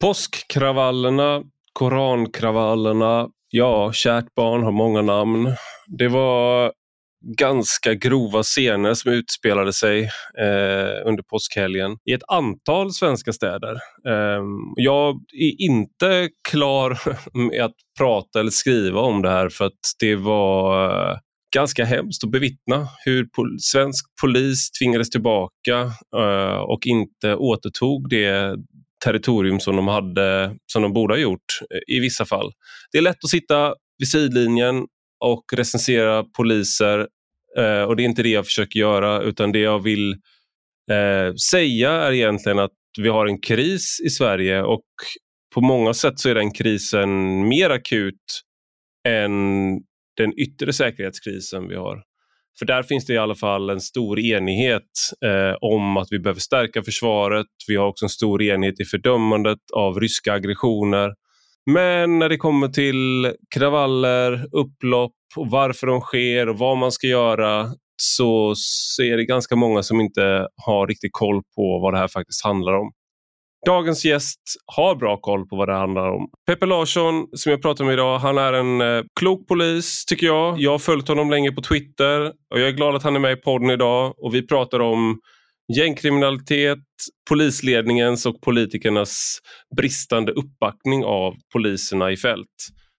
Påskkravallerna, korankravallerna, ja, kärt barn har många namn. Det var ganska grova scener som utspelade sig eh, under påskhelgen i ett antal svenska städer. Eh, jag är inte klar med att prata eller skriva om det här för att det var eh, ganska hemskt att bevittna hur pol svensk polis tvingades tillbaka eh, och inte återtog det territorium som de, hade, som de borde ha gjort eh, i vissa fall. Det är lätt att sitta vid sidlinjen och recensera poliser eh, och det är inte det jag försöker göra utan det jag vill eh, säga är egentligen att vi har en kris i Sverige och på många sätt så är den krisen mer akut än den yttre säkerhetskrisen vi har. För där finns det i alla fall en stor enighet eh, om att vi behöver stärka försvaret. Vi har också en stor enighet i fördömandet av ryska aggressioner. Men när det kommer till kravaller, upplopp och varför de sker och vad man ska göra så är det ganska många som inte har riktigt koll på vad det här faktiskt handlar om. Dagens gäst har bra koll på vad det handlar om. Peppe Larsson, som jag pratar med idag, han är en eh, klok polis tycker jag. Jag har följt honom länge på Twitter och jag är glad att han är med i podden idag och vi pratar om gängkriminalitet, polisledningens och politikernas bristande uppbackning av poliserna i fält.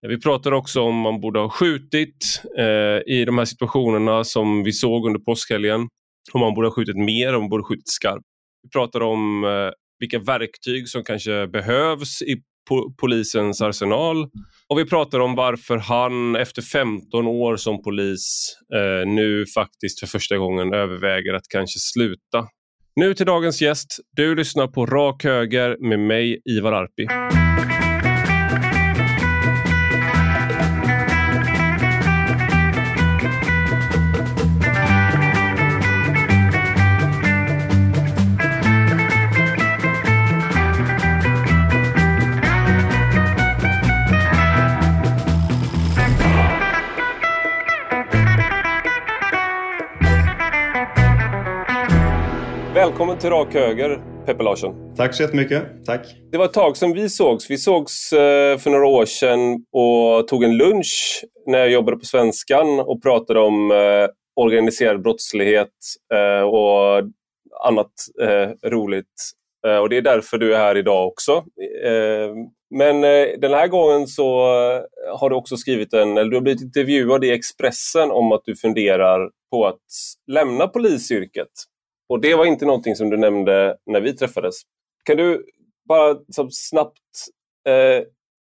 Vi pratar också om man borde ha skjutit eh, i de här situationerna som vi såg under påskhelgen. Om man borde ha skjutit mer, om man borde ha skjutit skarpt. Vi pratar om eh, vilka verktyg som kanske behövs i po polisens arsenal. Och vi pratar om varför han efter 15 år som polis eh, nu faktiskt för första gången överväger att kanske sluta. Nu till dagens gäst. Du lyssnar på Rak Höger med mig, Ivar Arpi. Välkommen till Rak Höger, Peppe Larsson. Tack så jättemycket. Tack. Det var ett tag sedan vi sågs. Vi sågs eh, för några år sedan och tog en lunch när jag jobbade på Svenskan och pratade om eh, organiserad brottslighet eh, och annat roligt. Och Det är därför du är här idag också. Men den här gången så har du också skrivit en, eller du har blivit intervjuad i Expressen om att du funderar på att lämna polisyrket. Och det var inte någonting som du nämnde när vi träffades. Kan du bara liksom snabbt, eh,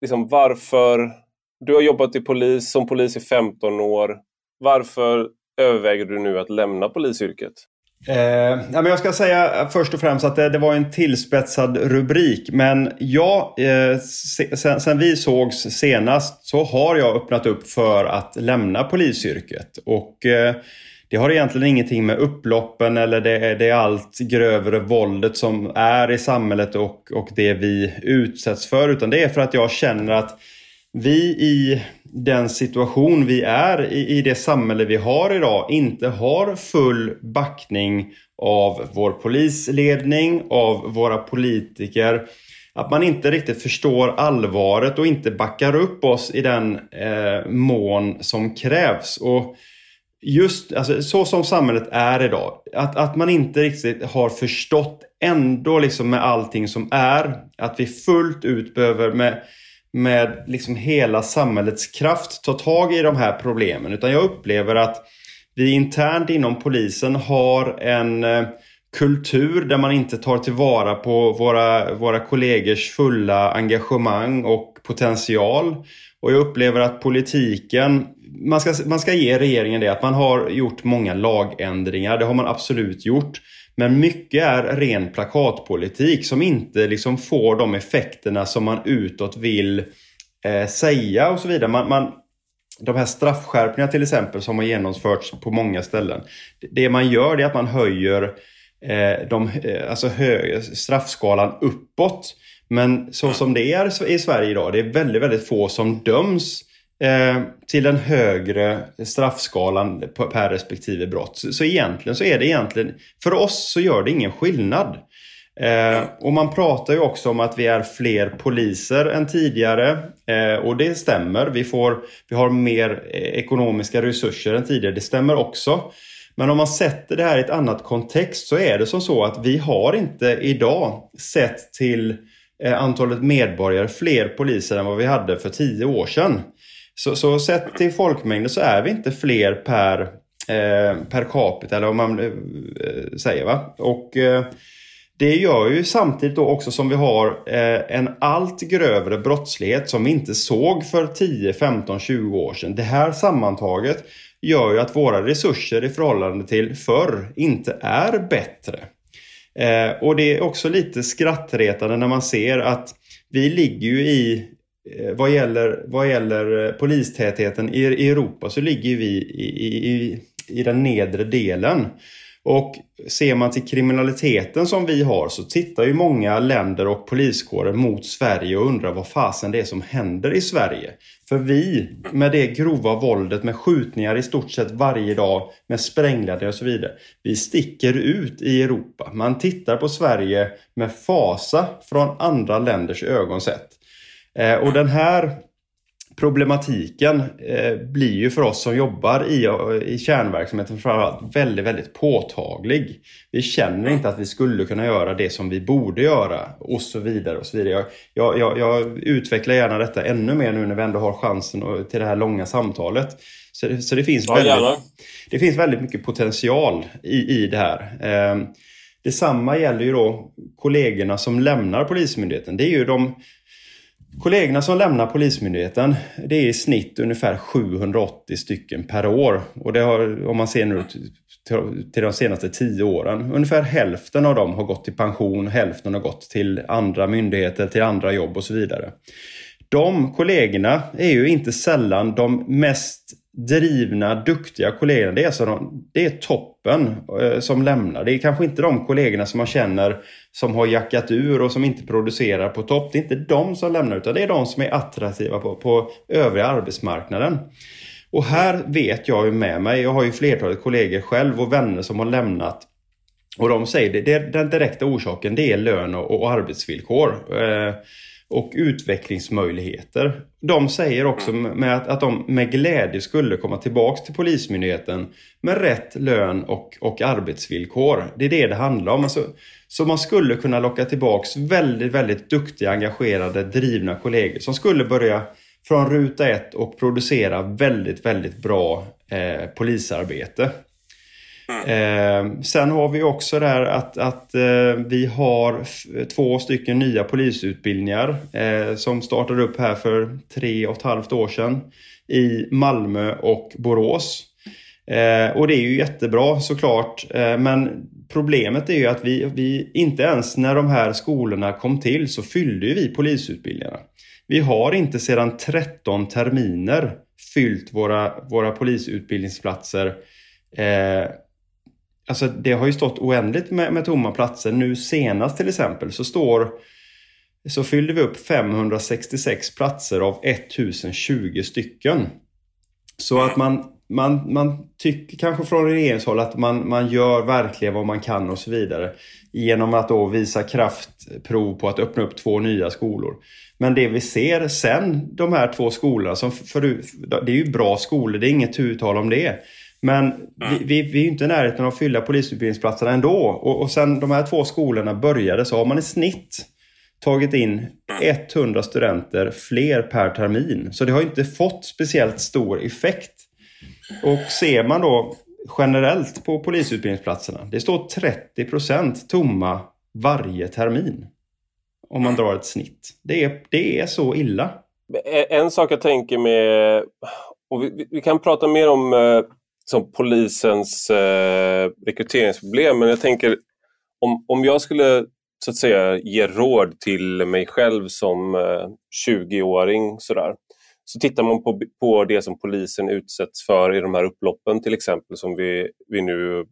liksom, varför du har jobbat i polis, som polis i 15 år. Varför överväger du nu att lämna polisyrket? Eh, men jag ska säga först och främst att det, det var en tillspetsad rubrik. Men ja, eh, sen, sen, vi sågs senast så har jag öppnat upp för att lämna polisyrket. Och eh, det har egentligen ingenting med upploppen eller det, det allt grövre våldet som är i samhället och, och det vi utsätts för. Utan det är för att jag känner att vi i den situation vi är i, i det samhälle vi har idag inte har full backning av vår polisledning, av våra politiker. Att man inte riktigt förstår allvaret och inte backar upp oss i den eh, mån som krävs. Och just alltså, så som samhället är idag. Att, att man inte riktigt har förstått ändå liksom med allting som är. Att vi fullt ut behöver med, med liksom hela samhällets kraft ta tag i de här problemen. Utan jag upplever att vi internt inom polisen har en eh, kultur där man inte tar tillvara på våra, våra kollegors fulla engagemang och potential. Och jag upplever att politiken man ska, man ska ge regeringen det att man har gjort många lagändringar. Det har man absolut gjort. Men mycket är ren plakatpolitik som inte liksom får de effekterna som man utåt vill eh, säga och så vidare. Man, man, de här straffskärpningarna till exempel som har genomförts på många ställen. Det man gör är att man höjer eh, Eh, de, eh, alltså hö, straffskalan uppåt. Men så som det är i Sverige idag, det är väldigt, väldigt få som döms Eh, till den högre straffskalan per respektive brott. Så, så egentligen så är det egentligen, för oss så gör det ingen skillnad. Eh, och man pratar ju också om att vi är fler poliser än tidigare. Eh, och det stämmer. Vi, får, vi har mer eh, ekonomiska resurser än tidigare. Det stämmer också. Men om man sätter det här i ett annat kontext så är det som så att vi har inte idag sett till eh, antalet medborgare fler poliser än vad vi hade för tio år sedan. Så, så sett till folkmängden så är vi inte fler per, eh, per capita eller vad man eh, säger. Va? Och eh, det gör ju samtidigt då också som vi har eh, en allt grövre brottslighet som vi inte såg för 10, 15, 20 år sedan. Det här sammantaget gör ju att våra resurser i förhållande till förr inte är bättre. Eh, och det är också lite skrattretande när man ser att vi ligger ju i eh, vad gäller, vad gäller eh, polistätheten i Europa så ligger vi i, i, i den nedre delen. Och ser man till kriminaliteten som vi har så tittar ju många länder och poliskårer mot Sverige och undrar vad fasen det är som händer i Sverige. För vi, med det grova våldet, med skjutningar i stort sett varje dag, med sprängladdningar och så vidare. Vi sticker ut i Europa. Man tittar på Sverige med fasa från andra länders ögon sett. Eh, och den här problematiken eh, blir ju för oss som jobbar i, i kärnverksamheten framförallt väldigt, väldigt påtaglig. Vi känner inte att vi skulle kunna göra det som vi borde göra och så vidare. och så vidare. Jag, jag, jag utvecklar gärna detta ännu mer nu när vi ändå har chansen till det här långa samtalet. Så, så det, finns ja, väldigt, det finns väldigt mycket potential i, i det här. Eh, detsamma gäller ju då kollegorna som lämnar Polismyndigheten. Det är ju de Kollegorna som lämnar Polismyndigheten, det är i snitt ungefär 780 stycken per år. Och det har, om man ser nu till de senaste tio åren, ungefär hälften av dem har gått till pension, hälften har gått till andra myndigheter, till andra jobb och så vidare. De kollegorna är ju inte sällan de mest drivna, duktiga kollegorna. Det är, alltså de, det är toppen eh, som lämnar. Det är kanske inte de kollegorna som man känner som har jackat ur och som inte producerar på topp. Det är inte de som lämnar utan det är de som är attraktiva på, på övriga arbetsmarknaden. Och här vet jag ju med mig, jag har ju flertalet kollegor själv och vänner som har lämnat och de säger det, det den direkta orsaken det är lön och, och arbetsvillkor. Eh, och utvecklingsmöjligheter. De säger också med att, att de med glädje skulle komma tillbaks till Polismyndigheten med rätt lön och, och arbetsvillkor. Det är det det handlar om. Alltså, så man skulle kunna locka tillbaks väldigt, väldigt duktiga, engagerade, drivna kollegor som skulle börja från ruta ett och producera väldigt, väldigt bra eh, polisarbete. Eh, sen har vi också där att, att eh, vi har två stycken nya polisutbildningar eh, som startade upp här för tre och ett halvt år sedan i Malmö och Borås. Eh, och det är ju jättebra såklart eh, men problemet är ju att vi, vi inte ens när de här skolorna kom till så fyllde vi polisutbildningarna. Vi har inte sedan 13 terminer fyllt våra, våra polisutbildningsplatser eh, Alltså det har ju stått oändligt med, med tomma platser. Nu senast till exempel så står så fyllde vi upp 566 platser av 1020 stycken. Så att man, man, man tycker kanske från regeringshåll att man, man gör verkligen vad man kan och så vidare. Genom att då visa kraftprov på att öppna upp två nya skolor. Men det vi ser sen de här två skolorna, som för, det är ju bra skolor, det är inget uttal om det. Men vi, vi, vi, är inte i närheten av att fylla polisutbildningsplatserna ändå. Och, och sen de här två skolorna började så har man i snitt tagit in 100 mm. studenter fler per termin. Så det har inte fått speciellt stor effekt. Och ser man då generellt på polisutbildningsplatserna. Det står 30 procent tomma varje termin. Om man drar ett snitt. Det är, det är så illa. En sak jag tänker med, och vi, vi kan prata mer om eh, som polisens eh, rekryteringsproblem. Men jag tänker om, om jag skulle så att säga ge råd till mig själv som eh, 20-åring sådär. Så tittar man på, på det som polisen utsätts för i de här upploppen till exempel som vi, vi nu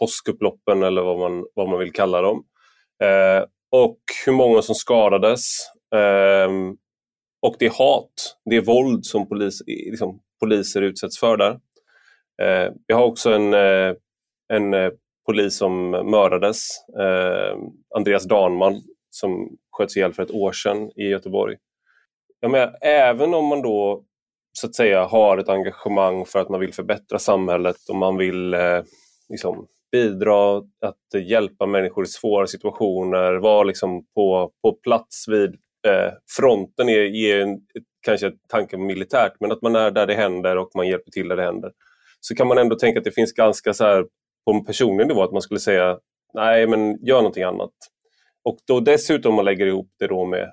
påskupploppen eller vad man, vad man vill kalla dem. Eh, och hur många som skadades. Eh, och det hat, det våld som polis, liksom, poliser utsätts för där. Eh, vi har också en, eh, en eh, polis som mördades. Eh, Andreas Danman som sköts ihjäl för ett år sedan i Göteborg. Jag menar, även om man då så att säga har ett engagemang för att man vill förbättra samhället och man vill eh, liksom, bidra att hjälpa människor i svåra situationer, vara liksom på, på plats vid eh, fronten är, är en, kanske en tanke militärt, men att man är där det händer och man hjälper till där det händer. Så kan man ändå tänka att det finns ganska så här, på en personlig nivå att man skulle säga nej men gör någonting annat. Och då dessutom man lägger ihop det då med,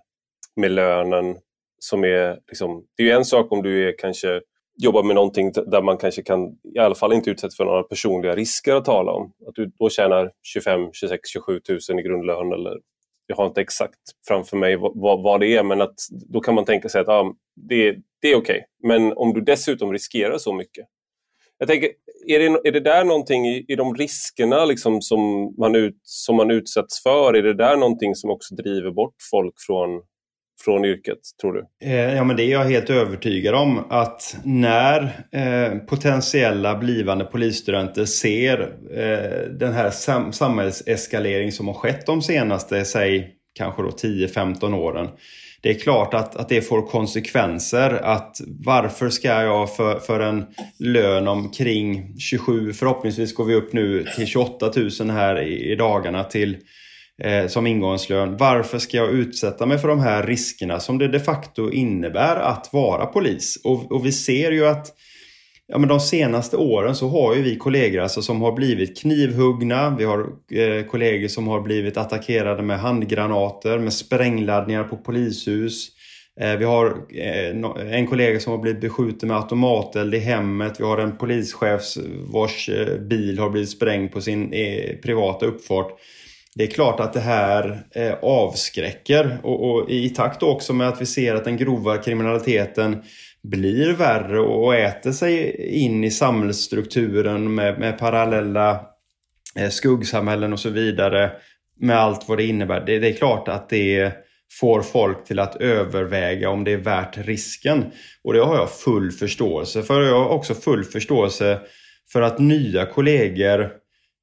med lönen som är liksom, det är ju en sak om du är kanske jobbar med någonting där man kanske kan i alla fall inte utsättas för några personliga risker att tala om. Att du då tjänar 25, 26, 27 000 i grundlön eller jag har inte exakt framför mig vad, vad det är men att då kan man tänka sig att ah, det, det är okej. Okay. Men om du dessutom riskerar så mycket. Jag tänker, är det, är det där någonting i, i de riskerna liksom som, man ut, som man utsätts för, är det där någonting som också driver bort folk från från yrket, tror du? Eh, ja, men det är jag helt övertygad om. Att när eh, potentiella blivande polisstudenter ser eh, den här sam samhällseskalering som har skett de senaste, säg kanske då 10-15 åren. Det är klart att, att det får konsekvenser. Att varför ska jag för, för en lön omkring 27, förhoppningsvis går vi upp nu till 28 000 här i, i dagarna till eh, som ingångslön. Varför ska jag utsätta mig för de här riskerna som det de facto innebär att vara polis? Och, och vi ser ju att ja, men de senaste åren så har ju vi kollegor alltså som har blivit knivhuggna. Vi har eh, kollegor som har blivit attackerade med handgranater, med sprängladdningar på polishus. Eh, vi har eh, en kollega som har blivit beskjuten med automateld i hemmet. Vi har en polischef vars eh, bil har blivit sprängd på sin eh, privata uppfart. Det är klart att det här eh, avskräcker och, och, i takt också med att vi ser att den grova kriminaliteten blir värre och äter sig in i samhällsstrukturen med, med parallella eh, skuggsamhällen och så vidare. Med allt vad det innebär. Det, det, är klart att det får folk till att överväga om det är värt risken. Och det har jag full förståelse för. Jag har också full förståelse för att nya kollegor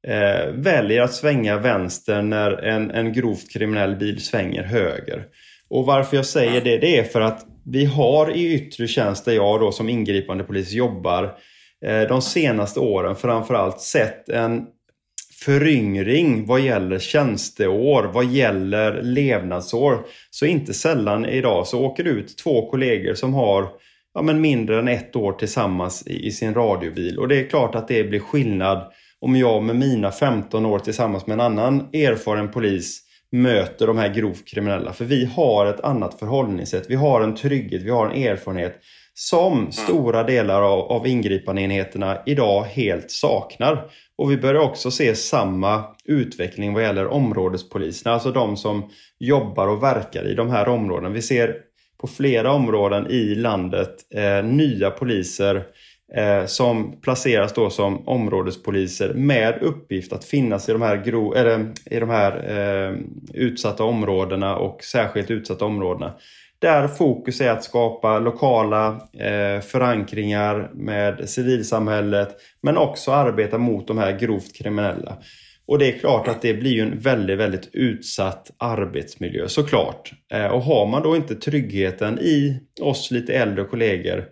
eh, väljer att svänga vänster när en, en grovt kriminell bil svänger höger. Och varför jag säger det, det är för att vi har i yttre tjänst där jag då som ingripande polis jobbar eh, de senaste åren framförallt sett en föryngring vad gäller tjänsteår, vad gäller levnadsår. Så inte sällan idag så åker det ut två kollegor som har ja, men mindre än ett år tillsammans i, i sin radiobil. Och det är klart att det blir skillnad om jag med mina 15 år tillsammans med en annan erfaren polis möter de här grovt kriminella. För vi har ett annat förhållningssätt. Vi har en trygghet, vi har en erfarenhet som mm. stora delar av, av ingripandeenheterna idag helt saknar. Och vi börjar också se samma utveckling vad gäller områdespoliserna, alltså de som jobbar och verkar i de här områdena. Vi ser på flera områden i landet eh, nya poliser Eh, som placeras då som områdespoliser med uppgift att finnas i de här, gro, eller, i de här eh, utsatta områdena och särskilt utsatta områdena. Där fokus är att skapa lokala eh, förankringar med civilsamhället men också arbeta mot de här grovt kriminella. Och det är klart att det blir ju en väldigt, väldigt utsatt arbetsmiljö såklart. Eh, och har man då inte tryggheten i oss lite äldre kollegor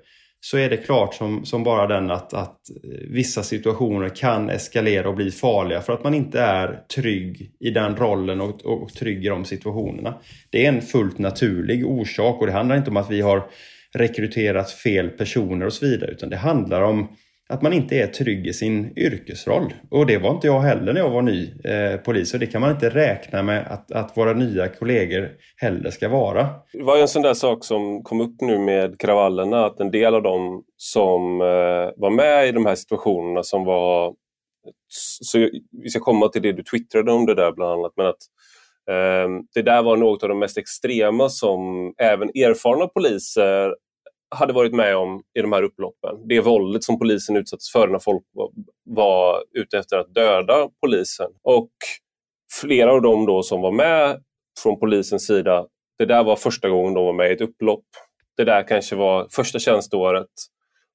så är det klart som, som bara den att, att eh, vissa situationer kan eskalera och bli farliga för att man inte är trygg i den rollen och, och, och trygg i de situationerna. Det är en fullt naturlig orsak och det handlar inte om att vi har rekryterat fel personer och så vidare utan det handlar om att man inte är trygg i sin yrkesroll. Och det var inte jag heller när jag var ny eh, polis och det kan man inte räkna med att, att våra nya kollegor heller ska vara. Det var ju en sån där sak som kom upp nu med kravallerna att en del av dem som eh, var med i de här situationerna som var så vi ska komma till det du twittrade om det där bland annat men att eh, det där var något av de mest extrema som även erfarna poliser hade varit med om i de här upploppen. Det våldet som polisen utsattes för när folk var, var ute efter att döda polisen. Och flera av dem då som var med från polisens sida, det där var första gången de var med i ett upplopp. Det där kanske var första tjänsteåret.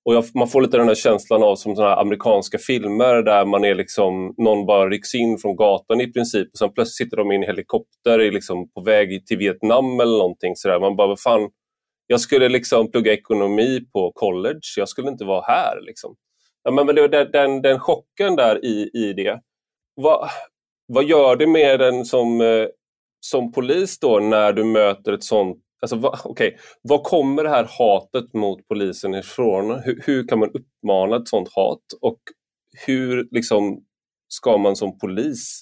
Och jag, man får lite den här känslan av som såna amerikanska filmer där man är liksom, någon bara rycks in från gatan i princip och sen plötsligt sitter de i en helikopter liksom på väg till Vietnam eller någonting sådär. Man bara, vad fan, jag skulle liksom plugga ekonomi på college, jag skulle inte vara här. Liksom. Ja, men det, den, den chocken där i, i det, vad, vad gör det med den som, eh, som polis då när du möter ett sånt Alltså, va, okay. Var kommer det här hatet mot polisen ifrån? Hur, hur, kan man uppmana ett sånt hat? Och hur liksom, ska man som polis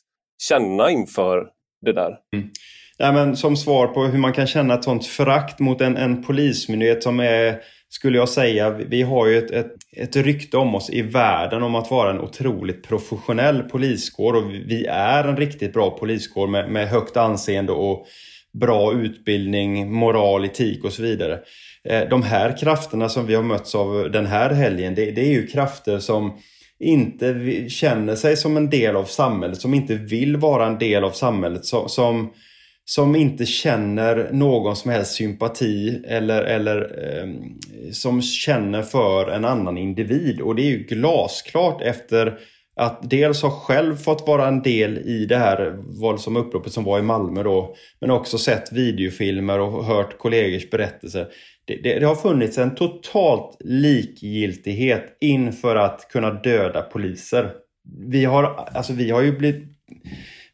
känna inför det där? Mm. Ja, men som svar på hur man kan känna ett sånt förakt mot en, en polismyndighet som är, skulle jag säga, vi har ju ett, ett, ett rykte om oss i världen om att vara en otroligt professionell poliskår och vi är en riktigt bra poliskår med, med högt anseende och bra utbildning, moral, etik och så vidare. Eh, de här krafterna som vi har mötts av den här helgen, det, det är ju krafter som inte känner sig som en del av samhället, som inte vill vara en del av samhället, som, som som inte känner någon som helst sympati eller, eller eh, som känner för en annan individ. Och det är ju glasklart efter att dels ha själv fått vara en del i det här våldsamma upploppet som var i Malmö då, men också sett videofilmer och hört kollegors berättelser. Det, det, det, har funnits en totalt likgiltighet inför att kunna döda poliser. Vi har, alltså vi har ju blivit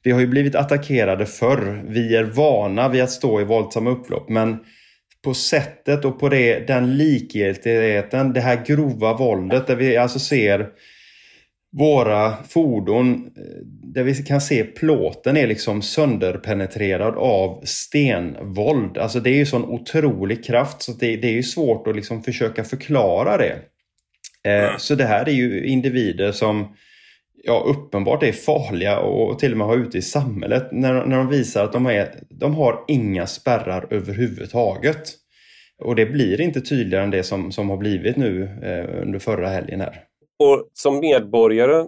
vi har ju blivit attackerade förr. Vi är vana vid att stå i våldsamma upplopp. Men på sättet och på det, den likgiltigheten, det här grova våldet där vi alltså ser våra fordon där vi kan se plåten är liksom sönderpenetrerad av stenvåld. Alltså det är ju sån otrolig kraft så det, det är ju svårt att liksom försöka förklara det. Eh, så det här är ju individer som ja, uppenbart är farliga och till och med har ute i samhället när, när de visar att de, är, de har inga spärrar överhuvudtaget. Och det blir inte tydligare än det som, som har blivit nu eh, under förra helgen här. Och som medborgare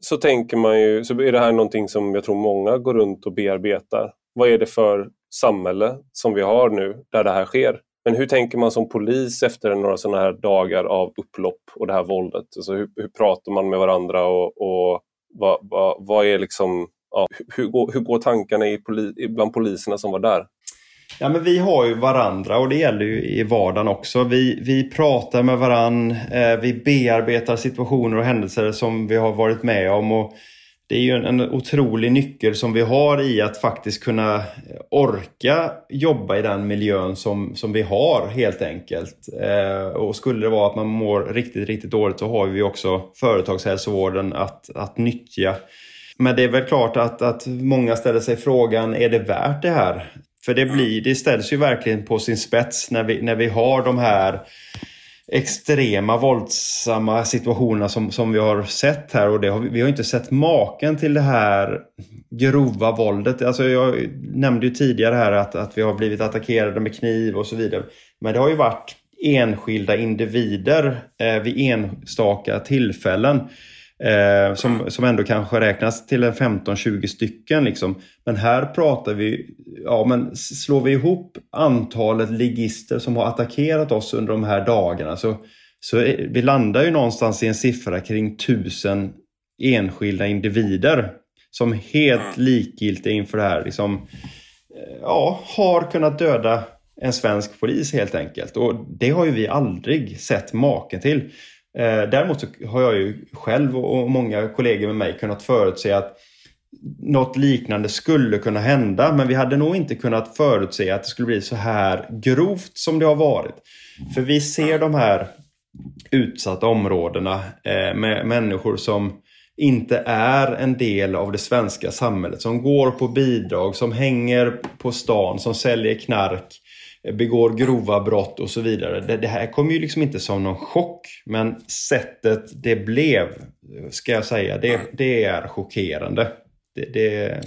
så tänker man ju, så är det här någonting som jag tror många går runt och bearbetar. Vad är det för samhälle som vi har nu där det här sker? Men hur tänker man som polis efter några sådana här dagar av upplopp och det här våldet? Alltså hur, hur pratar man med varandra och, och vad, vad, vad, är liksom, ja, hur, går, hur går tankarna i poli, bland poliserna som var där? Ja, men vi har ju varandra och det gäller ju i vardagen också. Vi, vi pratar med varandra, eh, vi bearbetar situationer och händelser som vi har varit med om. Och det är ju en, en otrolig nyckel som vi har i att faktiskt kunna orka jobba i den miljön som, som vi har helt enkelt. Eh, och skulle det vara att man mår riktigt, riktigt dåligt så har vi också företagshälsovården att, att nyttja. Men det är väl klart att, att många ställer sig frågan, är det värt det här? För det, blir, det ställs ju verkligen på sin spets när vi, när vi har de här extrema våldsamma situationerna som, som vi har sett här. Och det har, vi har inte sett maken till det här grova våldet. Alltså jag nämnde ju tidigare här att, att vi har blivit attackerade med kniv och så vidare. Men det har ju varit enskilda individer eh, vid enstaka tillfällen. Eh, som, som ändå kanske räknas till en 15-20 stycken. Liksom. Men här pratar vi, ja men slår vi ihop antalet ligister som har attackerat oss under de här dagarna så, så vi landar ju någonstans i en siffra kring tusen enskilda individer som helt likgiltiga inför det här liksom, eh, ja, har kunnat döda en svensk polis helt enkelt. Och det har ju vi aldrig sett maken till. Eh, däremot så har jag ju själv och många kollegor med mig kunnat förutse att något liknande skulle kunna hända. Men vi hade nog inte kunnat förutse att det skulle bli så här grovt som det har varit. För vi ser de här utsatta områdena eh, med människor som inte är en del av det svenska samhället. Som går på bidrag, som hänger på stan, som säljer knark begår grova brott och så vidare. Det, det, här kom ju liksom inte som någon chock. Men sättet det blev, ska jag säga, det, det är chockerande. Det, det...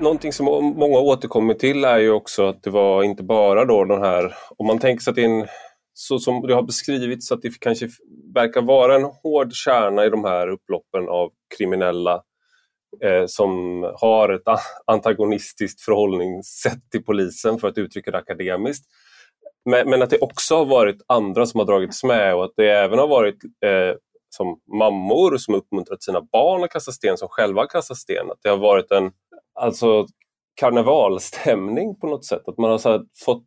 Någonting som många återkommer till är ju också att det var inte bara då den här, om man tänker sig att det är en, så som det har beskrivits, att det kanske verkar vara en hård kärna i de här upploppen av kriminella eh, Eh, som har ett antagonistiskt förhållningssätt till polisen för att uttrycka det akademiskt. men, men, att det också har varit andra som har dragits med och att det även har varit eh, som mammor som uppmuntrat sina barn att kasta sten som själva kastar sten. Att det har varit en alltså, karnevalstämning på något sätt. Att man har här, fått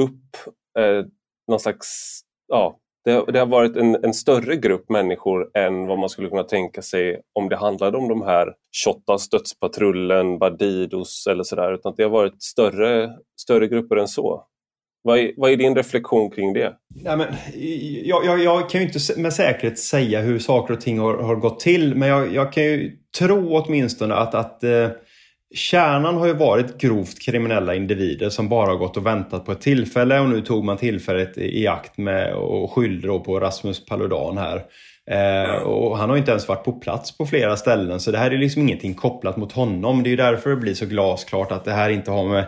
upp eh, någon slags ja, det, det, har varit en, en, större grupp människor än vad man skulle kunna tänka sig om det handlade om de här Shottaz, Dödspatrullen, Badidos eller sådär. Utan det har varit större, större grupper än så. Vad är, vad är din reflektion kring det? Nej, men, jag, jag, jag, kan ju inte med säkerhet säga hur saker och ting har, har gått till men jag, jag, kan ju tro åtminstone att, att eh, Kärnan har ju varit grovt kriminella individer som bara har gått och väntat på ett tillfälle och nu tog man tillfället i akt med och skyllde på Rasmus Paludan här. Eh, och han har inte ens varit på plats på flera ställen så det här är liksom ingenting kopplat mot honom. Det är ju därför det blir så glasklart att det här inte har med,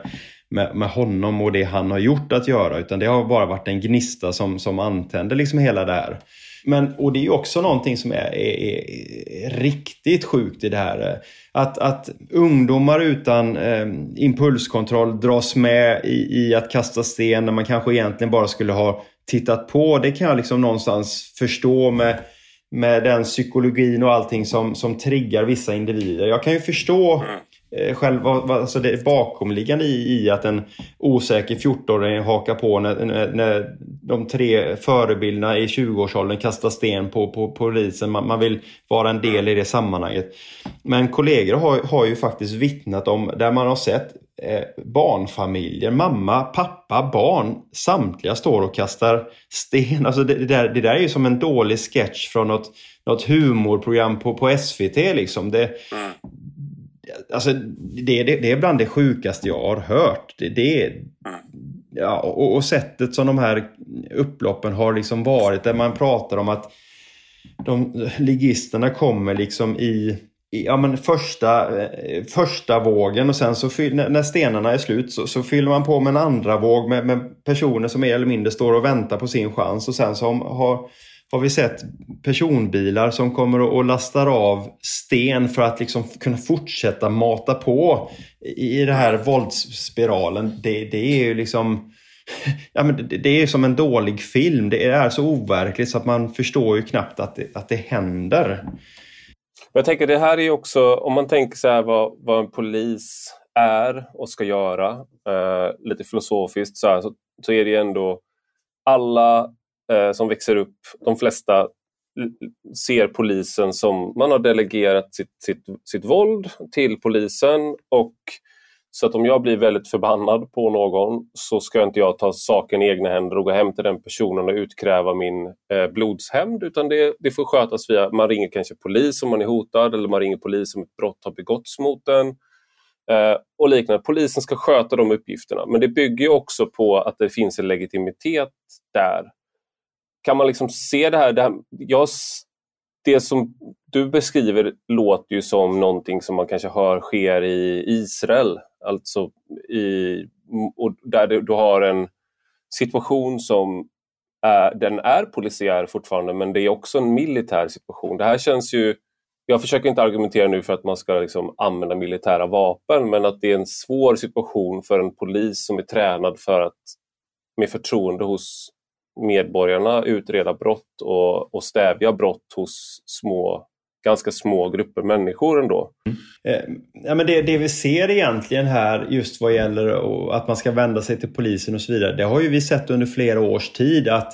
med, med honom och det han har gjort att göra utan det har bara varit en gnista som, som antände liksom hela det här. Men, och det är ju också någonting som är, är, är riktigt sjukt i det här. Att, att ungdomar utan eh, impulskontroll dras med i, i att kasta sten när man kanske egentligen bara skulle ha tittat på. Det kan jag liksom någonstans förstå med, med den psykologin och allting som, som triggar vissa individer. Jag kan ju förstå mm. Eh, själva, alltså det bakomliggande i, i att en osäker 14-åring hakar på när, när, när, de tre förebilderna i 20-årsåldern kastar sten på, på, på polisen. Man, man, vill vara en del i det sammanhanget. Men kollegor har, har ju faktiskt vittnat om där man har sett eh, barnfamiljer, mamma, pappa, barn, samtliga står och kastar sten. Alltså det, det, där, det där är ju som en dålig sketch från något, något humorprogram på, på SVT. Liksom. Det. Mm. Alltså, det, det, det, är bland det sjukaste jag har hört. Det, det är, ja, och, och, sättet som de här upploppen har liksom varit, där man pratar om att de ligisterna kommer liksom i, i ja, men första, eh, första vågen och sen så fyll, när stenarna är slut så, så, fyller man på med en andra våg med, med personer som mer eller mindre står och väntar på sin chans och sen så har har vi sett personbilar som kommer och lastar av sten för att liksom kunna fortsätta mata på i den här våldsspiralen. Det, det är ju liksom... Ja, men det, det är som en dålig film. Det är så overkligt så att man förstår ju knappt att det, att det händer. Jag tänker det här är också, om man tänker så här vad, vad en polis är och ska göra, eh, lite filosofiskt så, här, så, så är det ändå alla eh, som växer upp, de flesta ser polisen som, man har delegerat sitt, sitt, sitt våld till polisen och så att om jag blir väldigt förbannad på någon så ska inte jag ta saken i egna händer och gå hem till den personen och utkräva min eh, blodshämnd utan det, det får skötas via, man ringer kanske polis om man är hotad eller man ringer polis om ett brott har begåtts mot en. Eh, och liknande. Polisen ska sköta de uppgifterna men det bygger också på att det finns en legitimitet där kan man liksom se det här, det, här, jag, det som du beskriver låter ju som någonting som man kanske hör sker i Israel. Alltså i, och där du, du har en situation som är, den är polisiär fortfarande men det är också en militär situation. Det här känns ju jag försöker inte argumentera nu för att man ska liksom använda militära vapen men att det är en svår situation för en polis som är tränad för att med förtroende hos medborgarna utreda brott och, och stävja brott hos små ganska små grupper människor ändå. Mm. Eh, ja, men det, det vi ser egentligen här just vad gäller att man ska vända sig till polisen och så vidare. Det har ju vi sett under flera års tid att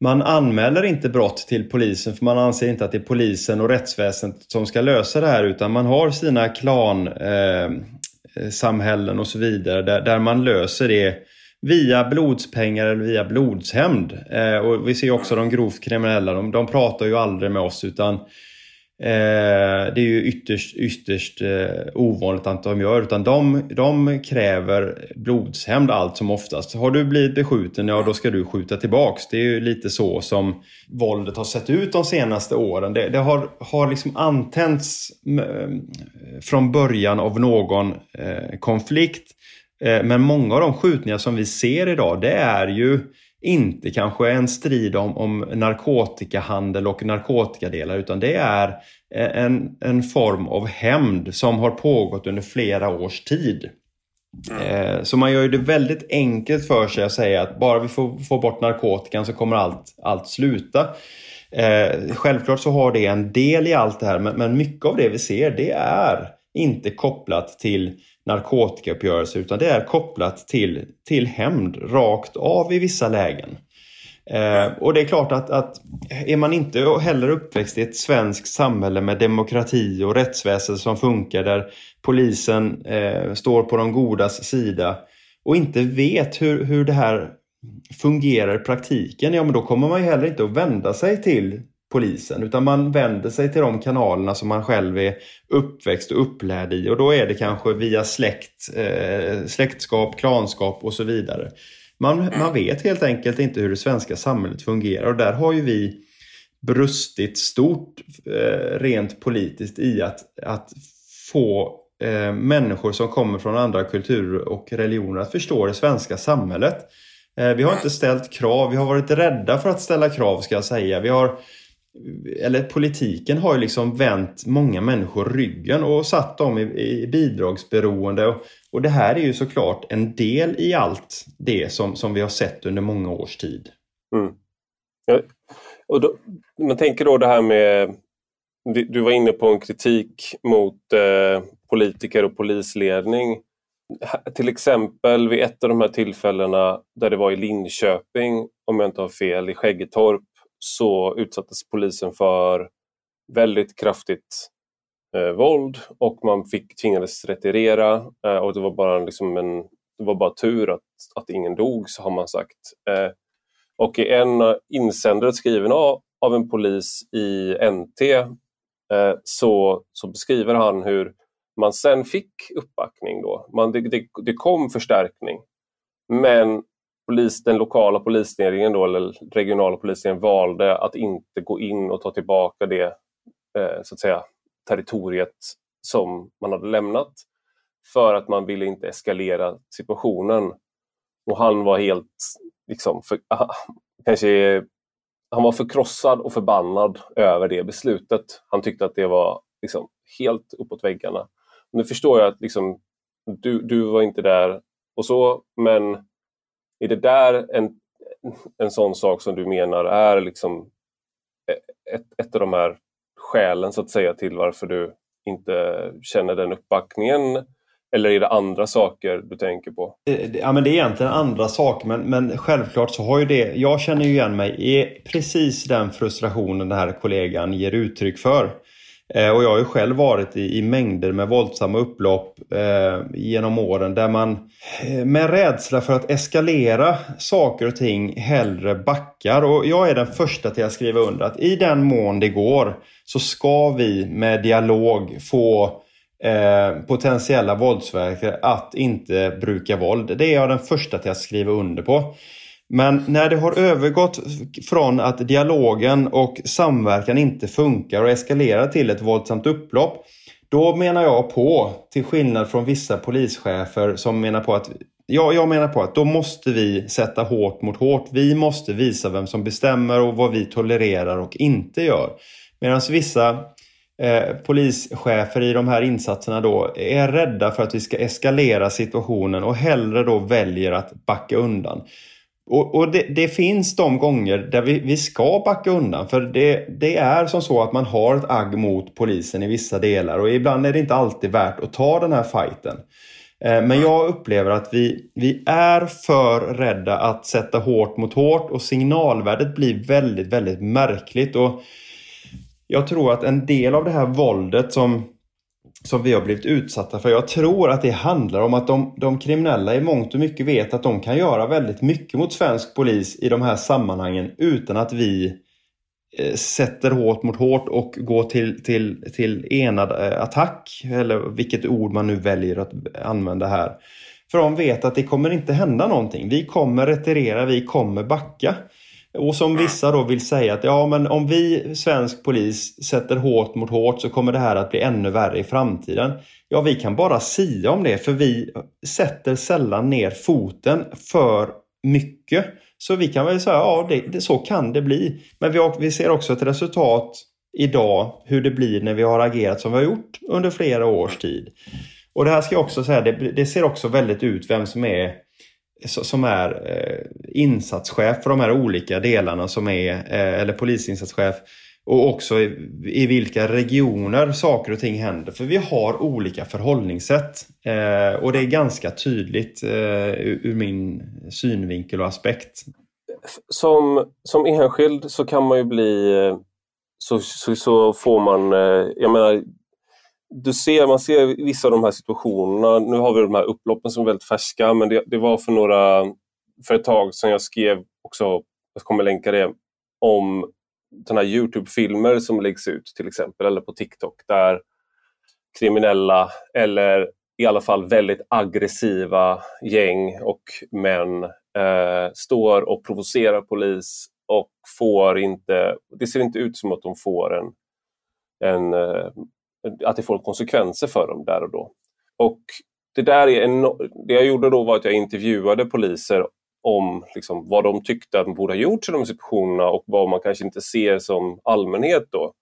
man anmäler inte brott till polisen för man anser inte att det är polisen och rättsväsendet som ska lösa det här utan man har sina klansamhällen eh, eh och så vidare där, där man löser det via blodspengar eller via blodshämnd. Eh, och vi ser också de grovt kriminella, de, de pratar ju aldrig med oss utan eh, det är ju ytterst, ytterst eh, ovanligt att de gör. Utan de, de kräver blodshämnd allt som oftast. Har du blivit beskjuten, ja då ska du skjuta tillbaks. Det är ju lite så som våldet har sett ut de senaste åren. Det, det har, har liksom antänts eh, från början av någon eh, konflikt Eh, men många av de skjutningar som vi ser idag det är ju inte kanske en strid om, om narkotikahandel och narkotikadelar utan det är eh, en, en form av hämnd som har pågått under flera års tid. Mm. Så man gör det väldigt enkelt för sig att säga att bara vi får, får bort narkotikan så kommer allt, allt sluta. Eh, självklart så har det en del i allt det här men, men mycket av det vi ser det är inte kopplat till narkotikauppgörelse utan det är kopplat till, till hämnd rakt av i vissa lägen. Eh, och det är klart att, att är man inte heller uppväxt i ett svenskt samhälle med demokrati och rättsväsende som funkar där polisen eh, står på de godas sida och inte vet hur, hur det här fungerar i praktiken, ja men då kommer man ju heller inte att vända sig till polisen utan man vänder sig till de kanalerna som man själv är uppväxt och upplärd i och då är det kanske via släkt, eh, släktskap, klanskap och så vidare. Man, man vet helt enkelt inte hur det svenska samhället fungerar och där har ju vi brustit stort eh, rent politiskt i att, att få eh, människor som kommer från andra kulturer och religioner att förstå det svenska samhället. Eh, vi har inte ställt krav, vi har varit rädda för att ställa krav ska jag säga. Vi har, eller politiken har ju liksom vänt många människor ryggen och satt dem i, i bidragsberoende. Och, och det här är ju såklart en del i allt det som, som vi har sett under många års tid. Mm. Ja, och då, man tänker då det här med, du var inne på en kritik mot eh, politiker och polisledning till exempel vid ett av de här tillfällena där det var i Linköping, om jag inte har fel, i Skäggetorp, så utsattes polisen för väldigt kraftigt eh, våld och man fick, tvingades retirera eh, och det var bara, liksom en, det var bara tur att, att ingen dog, så har man sagt. Eh, och i en insändare skriven av, av en polis i NT eh, så, så beskriver han hur man sen fick uppbackning då. Man, det, det, det kom förstärkning. Men polis, den lokala polisledningen då, eller regionala polisledningen valde att inte gå in och ta tillbaka det eh, så att säga, territoriet som man hade lämnat för att man ville inte eskalera situationen. Och han var helt, liksom, för, ah, kanske, han var förkrossad och förbannad över det beslutet. Han tyckte att det var liksom, helt uppåt väggarna. Nu förstår jag att liksom, du, du var inte där och så, men är det där en, en sån sak som du menar är liksom e-, ett, ett av de här skälen så att säga till varför du inte känner den uppbackningen? Eller är det andra saker du tänker på? Ja, men det är egentligen andra saker men, men självklart så har ju det, jag känner ju igen mig i precis den frustrationen den här kollegan ger uttryck för. Eh, och jag har ju själv varit i, i mängder med våldsamma upplopp eh, genom åren där man eh, med rädsla för att eskalera saker och ting hellre backar. Och jag är den första till att skriva under att i den mån det går så ska vi med dialog få eh, potentiella våldsverkare att inte bruka våld. Det är jag den första till att skriva under på. Men när det har övergått från att dialogen och samverkan inte funkar och eskalerar till ett våldsamt upplopp. Då menar jag på, till skillnad från vissa polischefer som menar på att Ja, jag menar på att då måste vi sätta hårt mot hårt. Vi måste visa vem som bestämmer och vad vi tolererar och inte gör. Medan vissa eh, polischefer i de här insatserna då är rädda för att vi ska eskalera situationen och hellre då väljer att backa undan. Och, och det, det, finns de gånger där vi, vi ska backa undan. För det, det, är som så att man har ett agg mot polisen i vissa delar. Och ibland är det inte alltid värt att ta den här fighten. Eh, men jag upplever att vi, vi är för rädda att sätta hårt mot hårt. Och signalvärdet blir väldigt, väldigt märkligt. Och jag tror att en del av det här våldet som som vi har blivit utsatta för. Jag tror att det handlar om att de, de kriminella i mångt och mycket vet att de kan göra väldigt mycket mot svensk polis i de här sammanhangen utan att vi eh, sätter hårt mot hårt och går till, till, till enad eh, attack. Eller vilket ord man nu väljer att använda här. För de vet att det kommer inte hända någonting. Vi kommer retirera, vi kommer backa. Och som vissa då vill säga att ja men om vi svensk polis sätter hårt mot hårt så kommer det här att bli ännu värre i framtiden. Ja vi kan bara sia om det för vi sätter sällan ner foten för mycket. Så vi kan väl säga ja det, det, så kan det bli. Men vi, vi ser också ett resultat idag hur det blir när vi har agerat som vi har gjort under flera års tid. Och det här ska jag också säga, det, det ser också väldigt ut vem som är som är eh, insatschef för de här olika delarna som är, eh, eller polisinsatschef. Och också i, i, vilka regioner saker och ting händer. För vi har olika förhållningssätt. Eh, och det är ganska tydligt eh, ur, ur, min synvinkel och aspekt. Som, som enskild så kan man ju bli... Eh, så, så, så får man... Jag menar, du ser, man ser vissa av de här situationerna. Nu har vi de här upploppen som är väldigt färska, men det, det var för några... För ett tag sedan jag skrev också, jag kommer länka det, om den här Youtube-filmer som läggs ut till exempel, eller på TikTok, där kriminella eller i alla fall väldigt aggressiva gäng och män eh, står och provocerar polis och får inte, det ser inte ut som att de får en, en eh, att det får konsekvenser för dem där och då. Och det där är en, det jag gjorde då var att jag intervjuade poliser om liksom, vad de tyckte att de borde ha gjort i de situationerna och vad man kanske inte ser som allmänhet då.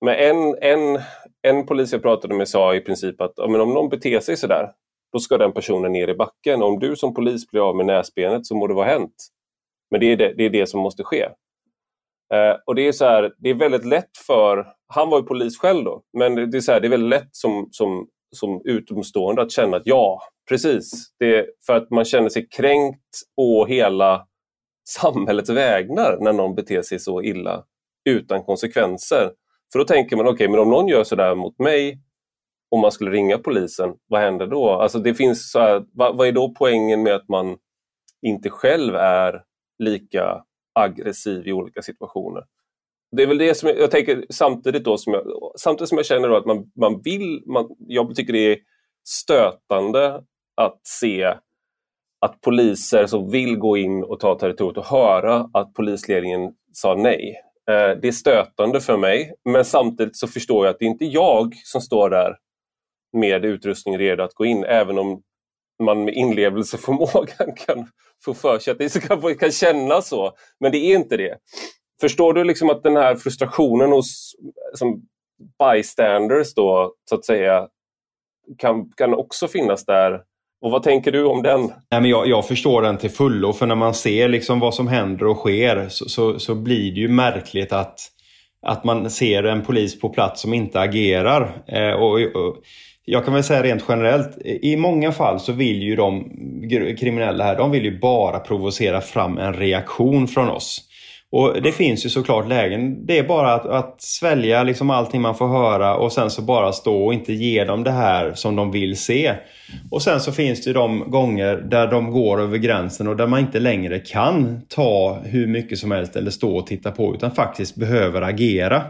Men en, en, en polis jag pratade med sa i princip att men om någon beter sig sådär, då ska den personen ner i backen. Om du som polis blir av med näsbenet så må det vara hänt. Men det är det, det, är det som måste ske. Eh, och det är så här, det är väldigt lätt för, han var ju polis själv då, men det är, så här, det är väldigt lätt som, som, som utomstående att känna att ja, precis. Det är för att man känner sig kränkt å hela samhällets vägnar när någon beter sig så illa utan konsekvenser. För då tänker man, okej, okay, men om någon gör sådär mot mig och man skulle ringa polisen, vad händer då? Alltså det finns så här, vad, vad är då poängen med att man inte själv är lika aggressiv i olika situationer? Det är väl det som jag, jag tänker samtidigt då som jag, samtidigt som jag känner att man, man vill, man, jag tycker det är stötande att se att poliser som vill gå in och ta territoriet och höra att polisledningen sa nej. Eh, det är stötande för mig, men samtidigt så förstår jag att det är inte jag som står där med utrustning redo att gå in, även om man med inlevelseförmågan kan få för sig att det kan, kan kännas så. Men det är inte det. Förstår du liksom att den här frustrationen hos som bystanders då, så att säga, kan, kan också finnas där och vad tänker du om den? Nej, men jag, jag förstår den till fullo. För när man ser liksom vad som händer och sker så, så, så, blir det ju märkligt att, att man ser en polis på plats som inte agerar. Eh, och, och, jag kan väl säga rent generellt, i många fall så vill ju de kriminella här, de vill ju bara provocera fram en reaktion från oss. Och Det finns ju såklart lägen. Det är bara att, att svälja liksom allting man får höra och sen så bara stå och inte ge dem det här som de vill se. Och sen så finns det ju de gånger där de går över gränsen och där man inte längre kan ta hur mycket som helst eller stå och titta på utan faktiskt behöver agera.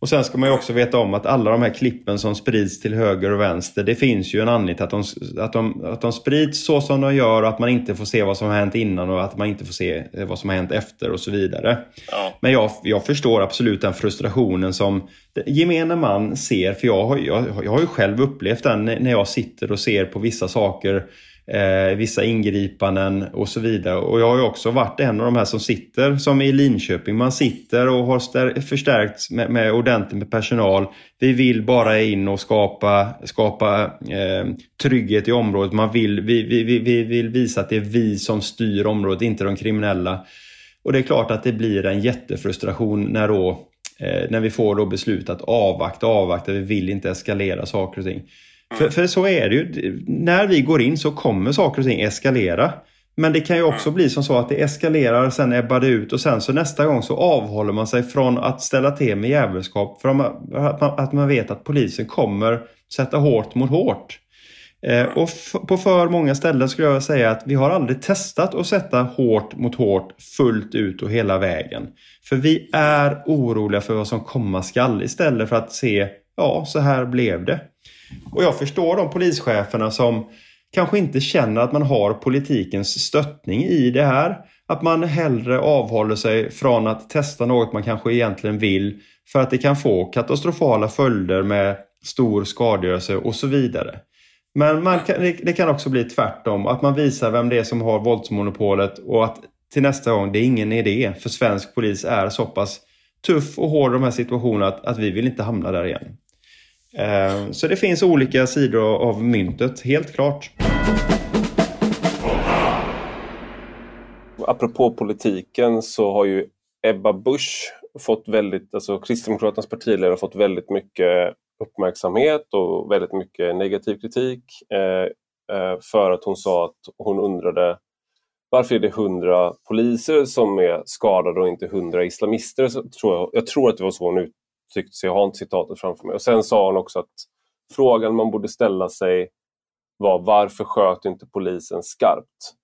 Och sen ska man ju också veta om att alla de här klippen som sprids till höger och vänster, det finns ju en anledning till att de, att, de, att de sprids så som de gör och att man inte får se vad som har hänt innan och att man inte får se eh, vad som har hänt efter och så vidare. Ja. Men jag, jag förstår absolut den frustrationen som gemene man ser, för jag har, jag, jag har ju själv upplevt den när jag sitter och ser på vissa saker eh, vissa ingripanden och så vidare. Och jag har ju också varit en av de här som sitter, som i Linköping, man sitter och har förstärkt med, med ordentligt med personal. Vi vill bara in och skapa, skapa eh, trygghet i området. Man vill, vi, vi, vi, vi vill visa att det är vi som styr området, inte de kriminella. Och det är klart att det blir en jättefrustration när då eh, när vi får då beslut att avvakta, avvakta, vi vill inte eskalera saker och ting. För, för så är det ju. När vi går in så kommer saker och ting eskalera. Men det kan ju också bli som så att det eskalerar, sen ebbar det ut och sen så nästa gång så avhåller man sig från att ställa till med jävelskap för att man, att man vet att polisen kommer sätta hårt mot hårt. Eh, och på för många ställen skulle jag säga att vi har aldrig testat att sätta hårt mot hårt fullt ut och hela vägen. För vi är oroliga för vad som komma skall istället för att se, ja så här blev det. Och jag förstår de polischeferna som kanske inte känner att man har politikens stöttning i det här. Att man hellre avhåller sig från att testa något man kanske egentligen vill för att det kan få katastrofala följder med stor skadegörelse och så vidare. Men man kan, det kan också bli tvärtom, att man visar vem det är som har våldsmonopolet och att till nästa gång, det är ingen idé för svensk polis är så pass tuff och hård i de här situationerna att, att vi vill inte hamna där igen. Eh, så det finns olika sidor av myntet, helt klart. Apropå politiken så har ju Ebba Busch fått väldigt, alltså Kristdemokraternas partiledare har fått väldigt mycket uppmärksamhet och väldigt mycket negativ kritik eh, eh, för att hon sa att hon undrade varför är det hundra poliser som är skadade och inte hundra islamister? Så tror jag, jag tror att det var så hon tyckt, sig, jag har inte citatet framför mig. Och Sen sa hon också att frågan man borde ställa sig var varför sköt inte polisen skarpt?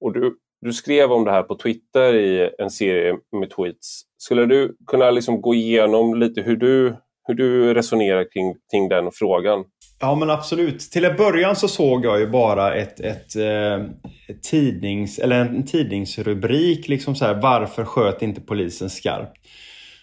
Och du, du skrev om det här på Twitter i en serie med tweets. Skulle du kunna liksom gå igenom lite hur du, hur du resonerar kring, kring den frågan? Ja men absolut. Till en början så såg jag ju bara ett, ett, eh, ett tidnings, eller en tidningsrubrik. Liksom så här, varför sköt inte polisen skarpt?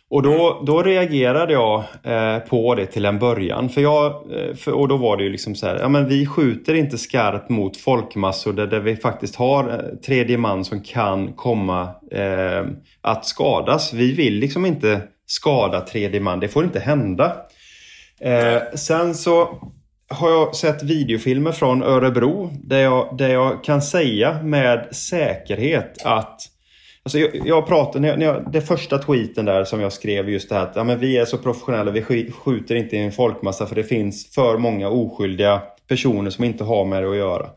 Och då, då reagerade jag eh, på det till en början. För jag, eh, för, och då var det ju liksom så här, ja men vi skjuter inte skarpt mot folkmassor där, där vi faktiskt har eh, tredje man som kan komma eh, att skadas. Vi vill liksom inte skada tredje man, det får inte hända. Eh, sen så har jag sett videofilmer från Örebro där jag, där jag kan säga med säkerhet att Alltså jag, jag pratar, när jag, när jag, det första tweeten där som jag skrev just det här att ja, men vi är så professionella, vi skjuter inte i en folkmassa för det finns för många oskyldiga personer som inte har med det att göra.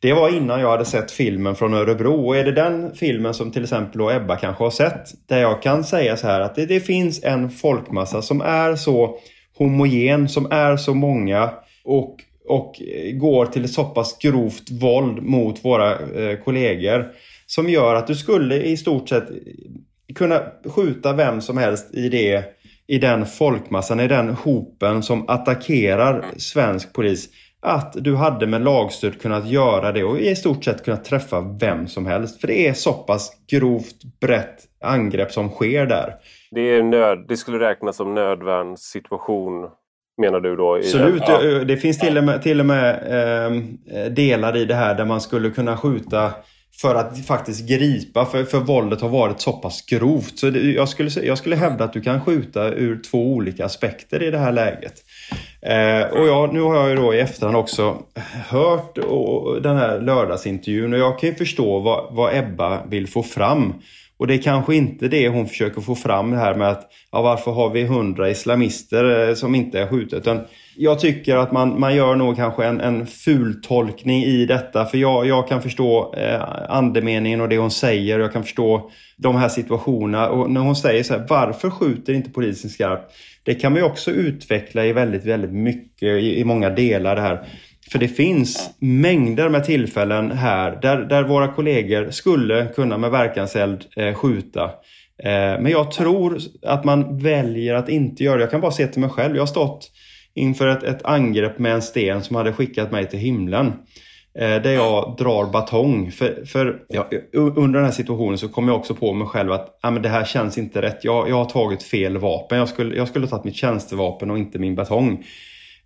Det var innan jag hade sett filmen från Örebro och är det den filmen som till exempel då Ebba kanske har sett där jag kan säga så här att det, det finns en folkmassa som är så homogen, som är så många och, och eh, går till ett så pass grovt våld mot våra eh, kollegor som gör att du skulle i stort sett kunna skjuta vem som helst i det i den folkmassan, i den hopen som attackerar svensk polis. Att du hade med lagstöd kunnat göra det och i stort sett kunnat träffa vem som helst. För det är så pass grovt brett angrepp som sker där. Det, är nöd, det skulle räknas som nödvärnssituation menar du då? Absolut. Ja. Det finns till och med, till och med eh, delar i det här där man skulle kunna skjuta för att faktiskt gripa, för, för våldet har varit så pass grovt. Så det, jag, skulle, jag skulle hävda att du kan skjuta ur två olika aspekter i det här läget. Eh, och jag, nu har jag ju då i efterhand också hört och, den här lördagsintervjun och jag kan ju förstå vad, vad Ebba vill få fram. Och det är kanske inte det hon försöker få fram det här med att ja, varför har vi hundra islamister eh, som inte är skjutna? Utan jag tycker att man, man gör nog kanske en, en fultolkning i detta. För jag, jag kan förstå eh, andemeningen och det hon säger. Jag kan förstå de här situationerna. Och när hon säger så här, varför skjuter inte polisen skarpt? Det kan man ju också utveckla i väldigt, väldigt mycket, i, i många delar det här. För det finns mängder med tillfällen här där, där våra kollegor skulle kunna med verkanseld eh, skjuta. Eh, men jag tror att man väljer att inte göra det. Jag kan bara se till mig själv. Jag har stått inför ett, ett angrepp med en sten som hade skickat mig till himlen. Eh, där jag drar batong. För, för ja, under den här situationen så kom jag också på mig själv att ah, men det här känns inte rätt. Jag, jag har tagit fel vapen. Jag skulle, jag skulle tagit mitt tjänstevapen och inte min batong.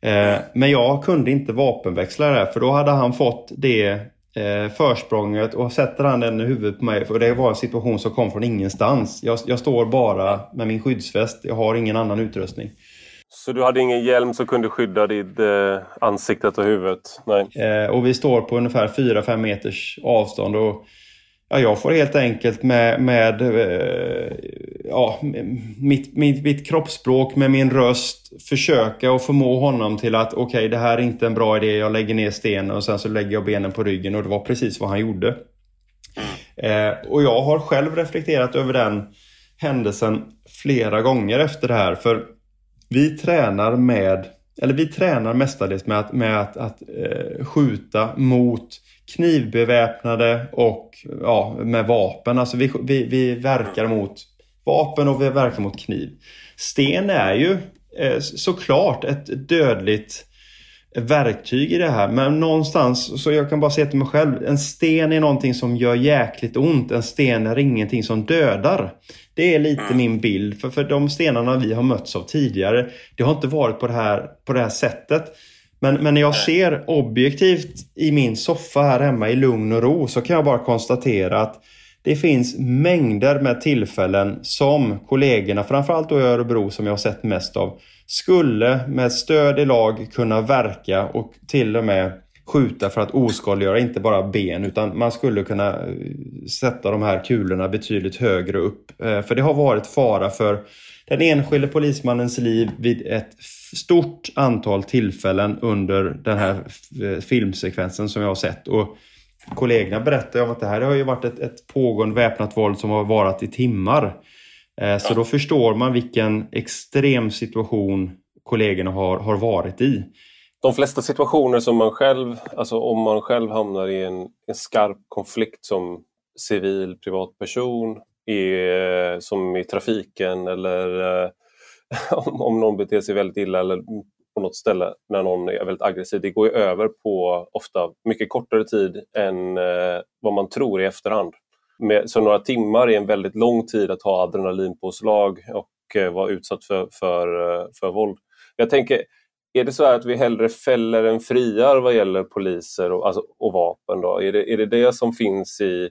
Eh, men jag kunde inte vapenväxla det för då hade han fått det eh, försprånget och sätter han den i huvudet på mig. För det var en situation som kom från ingenstans. Jag, jag står bara med min skyddsväst. Jag har ingen annan utrustning. Så du hade ingen hjälm som kunde skydda ditt eh, ansiktet och huvudet? Nej. Eh, och vi står på ungefär 4-5 meters avstånd. Och, ja, jag får helt enkelt med, med eh, ja, mitt, mitt, mitt kroppsspråk, med min röst försöka och förmå honom till att okej, okay, det här är inte en bra idé. Jag lägger ner stenen och sen så lägger jag benen på ryggen och det var precis vad han gjorde. Eh, och jag har själv reflekterat över den händelsen flera gånger efter det här. För vi tränar med, eller vi tränar mestadels med att, med att, att eh, skjuta mot knivbeväpnade och ja, med vapen. Alltså vi, vi, vi verkar mot vapen och vi verkar mot kniv. Sten är ju eh, såklart ett dödligt verktyg i det här. Men någonstans, så jag kan bara säga till mig själv, en sten är någonting som gör jäkligt ont. En sten är ingenting som dödar. Det är lite mm. min bild. För, för de stenarna vi har mötts av tidigare, det har inte varit på det här, på det här sättet. Men, men när jag ser objektivt i min soffa här hemma i lugn och ro så kan jag bara konstatera att det finns mängder med tillfällen som kollegorna, framförallt då i Örebro som jag har sett mest av, skulle med stöd i lag kunna verka och till och med skjuta för att oskadliggöra inte bara ben utan man skulle kunna eh, sätta de här kulorna betydligt högre upp. Eh, för det har varit fara för den enskilde polismannens liv vid ett stort antal tillfällen under den här eh, filmsekvensen som jag har sett. Och kollegorna berättar om att det här har ju varit ett, ett pågående väpnat våld som har varat i timmar. Så då förstår man vilken extrem situation kollegorna har, har varit i de flesta situationer som man själv, alltså om man själv hamnar i en, en skarp konflikt som civil privatperson, i, som i trafiken eller eh, om, om någon beter sig väldigt illa eller på något ställe när någon är väldigt aggressiv. Det går ju över på ofta mycket kortare tid än eh, vad man tror i efterhand. Med, så några timmar är en väldigt lång tid att ha adrenalinpåslag och eh, vara utsatt för, för, eh, för våld. Jag tänker, är det så att vi hellre fäller än friar vad gäller poliser och, alltså, och vapen? Då? Är, det, är det det som finns i...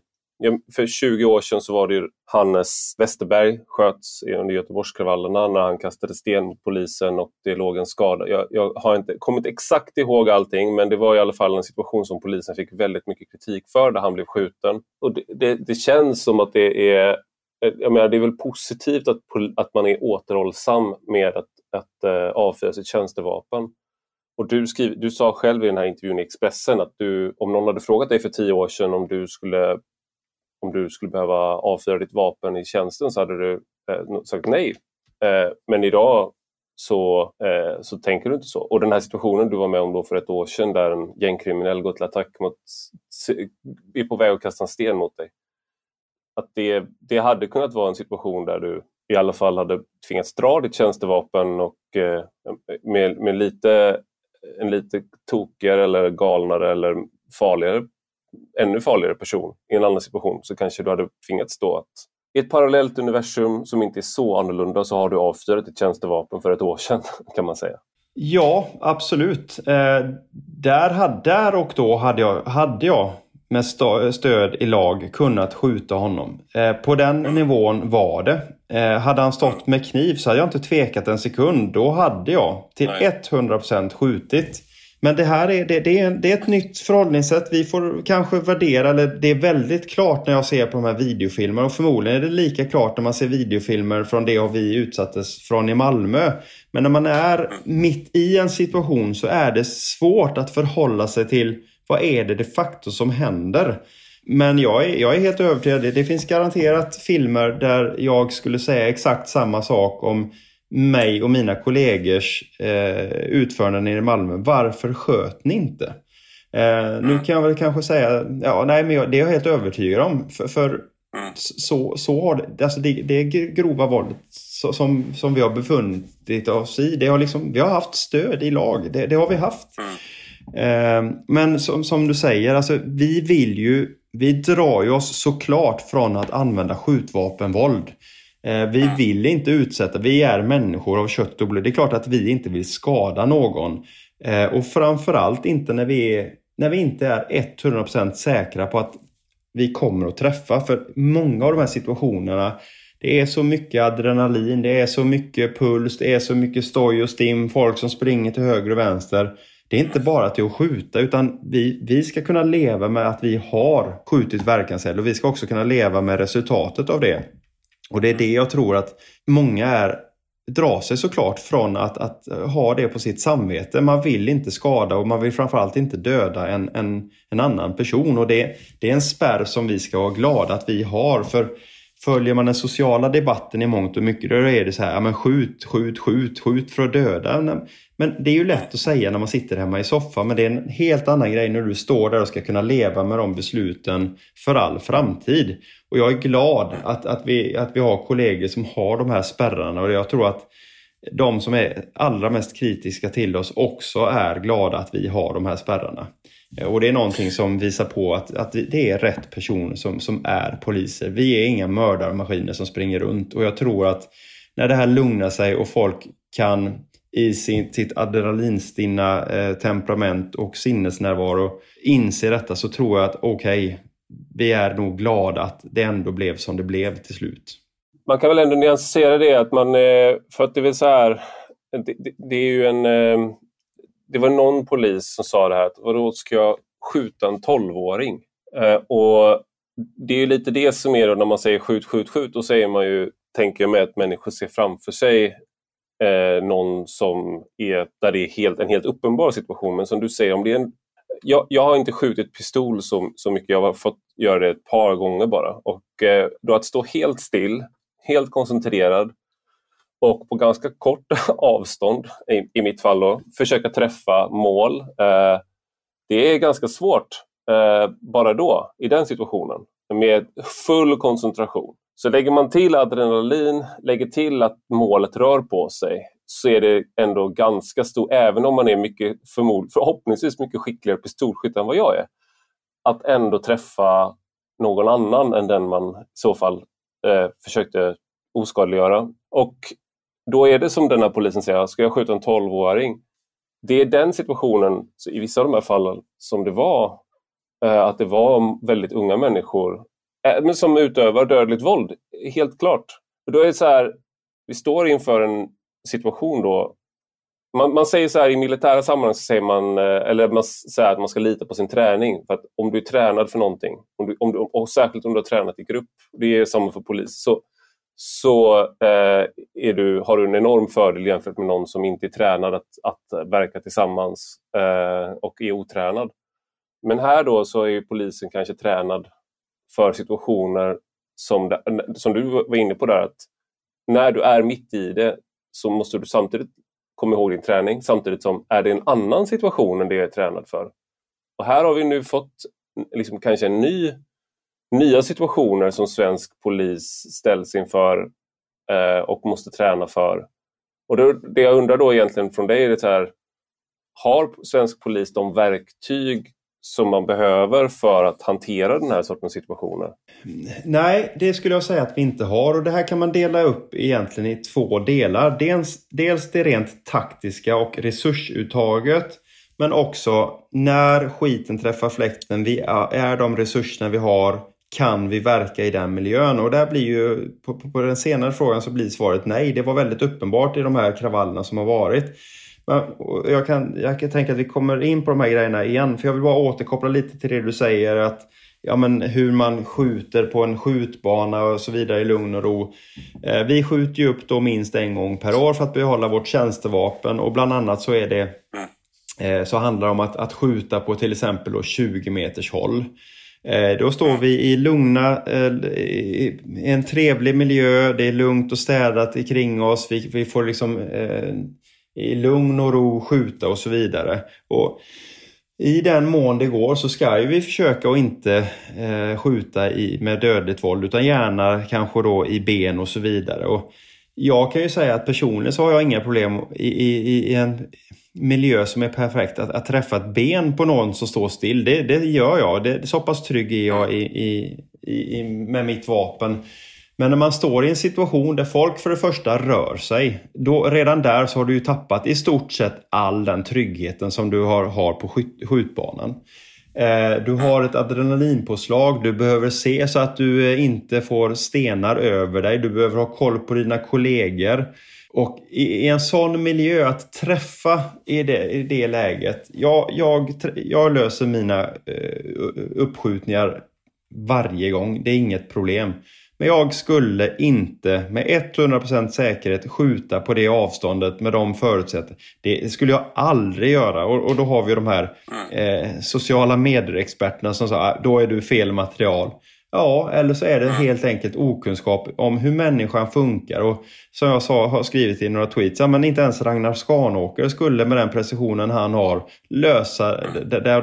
För 20 år sedan så var det Hannes Westerberg sköts under Göteborgskravallerna när han kastade sten mot polisen och det låg en skada. Jag, jag har inte kommit exakt ihåg allting men det var i alla fall en situation som polisen fick väldigt mycket kritik för där han blev skjuten. Och det, det, det känns som att det är eh, jag menar, det är väl positivt att, att man är återhållsam med att att uh, avfyra sitt tjänstevapen. Och du, skriv, du sa själv i den här intervjun i Expressen att du, om någon hade frågat dig för tio år sedan om du skulle, om du skulle behöva avfyra ditt vapen i tjänsten så hade du eh, sagt nej. Eh, men idag så, eh, så tänker du inte så. Och den här situationen du var med om då för ett år sedan där en gängkriminell går till attack mot, är på väg att kasta en sten mot dig. Att det, det hade kunnat vara en situation där du i alla fall hade tvingats dra ditt tjänstevapen och eh, med, med lite, en lite tokigare eller galnare eller farligare, ännu farligare person i en annan situation så kanske du hade tvingats då att i ett parallellt universum som inte är så annorlunda så har du avstyrat ditt tjänstevapen för ett år sedan kan man säga. Ja, absolut. Eh, där, där och då hade jag, hade jag med stöd i lag kunnat skjuta honom. Eh, på den nivån var det. Eh, hade han stått med kniv så hade jag inte tvekat en sekund. Då hade jag till Nej. 100% skjutit. Men det här är, det, det, är, det är ett nytt förhållningssätt. Vi får kanske värdera, eller det är väldigt klart när jag ser på de här videofilmerna och förmodligen är det lika klart när man ser videofilmer från det vi utsattes från i Malmö. Men när man är mitt i en situation så är det svårt att förhålla sig till vad är det de facto som händer? Men jag är, jag är helt övertygad. Det finns garanterat filmer där jag skulle säga exakt samma sak om mig och mina kollegors eh, utföranden nere i Malmö. Varför sköt ni inte? Eh, nu kan jag väl kanske säga, ja nej men jag, det är jag helt övertygad om. För, för så, så har det, alltså det, det grova våldet som, som vi har befunnit oss i. Det har liksom, vi har haft stöd i lag. Det, det har vi haft. Eh, men som, som, du säger, alltså, vi vill ju, vi drar ju oss såklart från att använda skjutvapenvåld. Eh, vi vill inte utsätta, vi är människor av kött och blod. Det är klart att vi inte vill skada någon. Eh, och framförallt inte när vi, är, när vi inte är 100% säkra på att vi kommer att träffa. För många av de här situationerna det är så mycket adrenalin, det är så mycket puls, det är så mycket stoj och stim, folk som springer till höger och vänster. Det är inte bara till att skjuta utan vi, vi ska kunna leva med att vi har skjutit verkanseld och vi ska också kunna leva med resultatet av det. Och det är det jag tror att många är drar sig såklart från att, att ha det på sitt samvete. Man vill inte skada och man vill framförallt inte döda en, en, en annan person. Och det, det är en spärr som vi ska vara glada att vi har. För följer man den sociala debatten i mångt och mycket, då är det så här, ja, men skjut, skjut, skjut, skjut för att döda. Men det är ju lätt att säga när man sitter hemma i soffan, men det är en helt annan grej när du står där och ska kunna leva med de besluten för all framtid. Och jag är glad att, att, vi, att vi har kollegor som har de här spärrarna och jag tror att de som är allra mest kritiska till oss också är glada att vi har de här spärrarna. Eh, och det är någonting som visar på att, att det är rätt personer som, som är poliser. Vi är inga mördarmaskiner som springer runt och jag tror att när det här lugnar sig och folk kan i sin, sitt adrenalinstinna eh, temperament och sinnesnärvaro inse detta så tror jag att okej, okay, vi är nog glada att det ändå blev som det blev till slut. Man kan väl ändå nyansera det att man, eh, för att det är så här, det, det, är ju en, eh, det var någon polis som sa det här, att vadå ska jag skjuta en tolvåring? Eh, och det är lite det som är då när man säger skjut, skjut, skjut, då säger man ju, tänker jag mig att människor ser framför sig eh, någon som är, där det är helt, en helt uppenbar situation. Men som du säger, om det är en, jag, jag har inte skjutit pistol så, så mycket, jag har fått göra det ett par gånger bara. Och eh, då att stå helt still, helt koncentrerad och på ganska kort avstånd, i, i mitt fall, då, försöka träffa mål. Eh, det är ganska svårt eh, bara då, i den situationen, med full koncentration. Så lägger man till adrenalin, lägger till att målet rör på sig, så är det ändå ganska stort, även om man är mycket förmod, förhoppningsvis mycket skickligare pistolskytt än vad jag är, att ändå träffa någon annan än den man i så fall eh, försökte oskadliggöra. Och då är det som den här polisen säger, ska jag skjuta en 12-åring? Det är den situationen, i vissa av de här fallen, som det var. Eh, att det var väldigt unga människor eh, men som utövar dödligt våld, helt klart. då är det så här, vi står inför en situation då man, man, säger så här i militära sammanhang, så säger man, eh, eller man säger att man ska lita på sin träning. För att om du är tränad för någonting, om du, om du, och särskilt om du har tränat i grupp, det är samma för polis, så, så eh, är du, har du en enorm fördel jämfört med någon som inte är tränad att, att verka tillsammans eh, och är otränad. Men här då så är polisen kanske tränad för situationer som, som du var inne på där, att när du är mitt i det så måste du samtidigt komma ihåg din träning samtidigt som är det en annan situation än det jag är tränad för. Och här har vi nu fått liksom kanske en ny nya situationer som svensk polis ställs inför eh, och måste träna för. Och det, det jag undrar då egentligen från dig är det här, har svensk polis de verktyg som man behöver för att hantera den här sortens situationer? Nej, det skulle jag säga att vi inte har och det här kan man dela upp egentligen i två delar. Dels, dels det rent taktiska och resursuttaget men också när skiten träffar fläkten, vi är, är de resurserna vi har kan vi verka i den miljön? Och där blir ju, på, på, den senare frågan så blir svaret nej. Det var väldigt uppenbart i de här kravallerna som har varit. Men jag, kan, jag kan tänka att vi kommer in på de här grejerna igen, för jag vill bara återkoppla lite till det du säger att ja, men hur man skjuter på en skjutbana och så vidare i lugn och ro. Eh, vi skjuter ju upp då minst en gång per år för att behålla vårt tjänstevapen och bland annat så är det eh, så handlar det om att, att skjuta på till exempel då 20 meters håll. Eh, då står vi i lugna, eh, i en trevlig miljö, det är lugnt och städat kring oss. Vi, vi får liksom eh, i lugn och ro skjuta och så vidare. Och I den mån det går så ska vi försöka att inte skjuta i, med dödligt våld utan gärna kanske då i ben och så vidare. Och jag kan ju säga att personligen så har jag inga problem i, i, i en miljö som är perfekt. Att, att, träffa ett ben på någon som står still, det, det gör jag. Det, så pass trygg är jag i, i, i, med mitt vapen. Men när man står i en situation där folk för det första rör sig, då redan där så har du ju tappat i stort sett all den tryggheten som du har, har på skjut, skjutbanan. Eh, du har ett adrenalinpåslag, du behöver se så att du eh, inte får stenar över dig, du behöver ha koll på dina kollegor. Och i, en sån miljö, att träffa i det, i det läget. Jag, jag, jag löser mina eh, uppskjutningar varje gång, det är inget problem. Men jag skulle inte med 100% säkerhet skjuta på det avståndet med de förutsättningarna. Det skulle jag aldrig göra. Och, och då har vi de här eh, sociala medier-experterna som sa ah, då är du fel material. Ja, eller så är det helt enkelt okunskap om hur människan funkar. Och som jag sa, har skrivit i några tweets, ja, men inte ens Ragnar Skanåker skulle med den precisionen han har lösa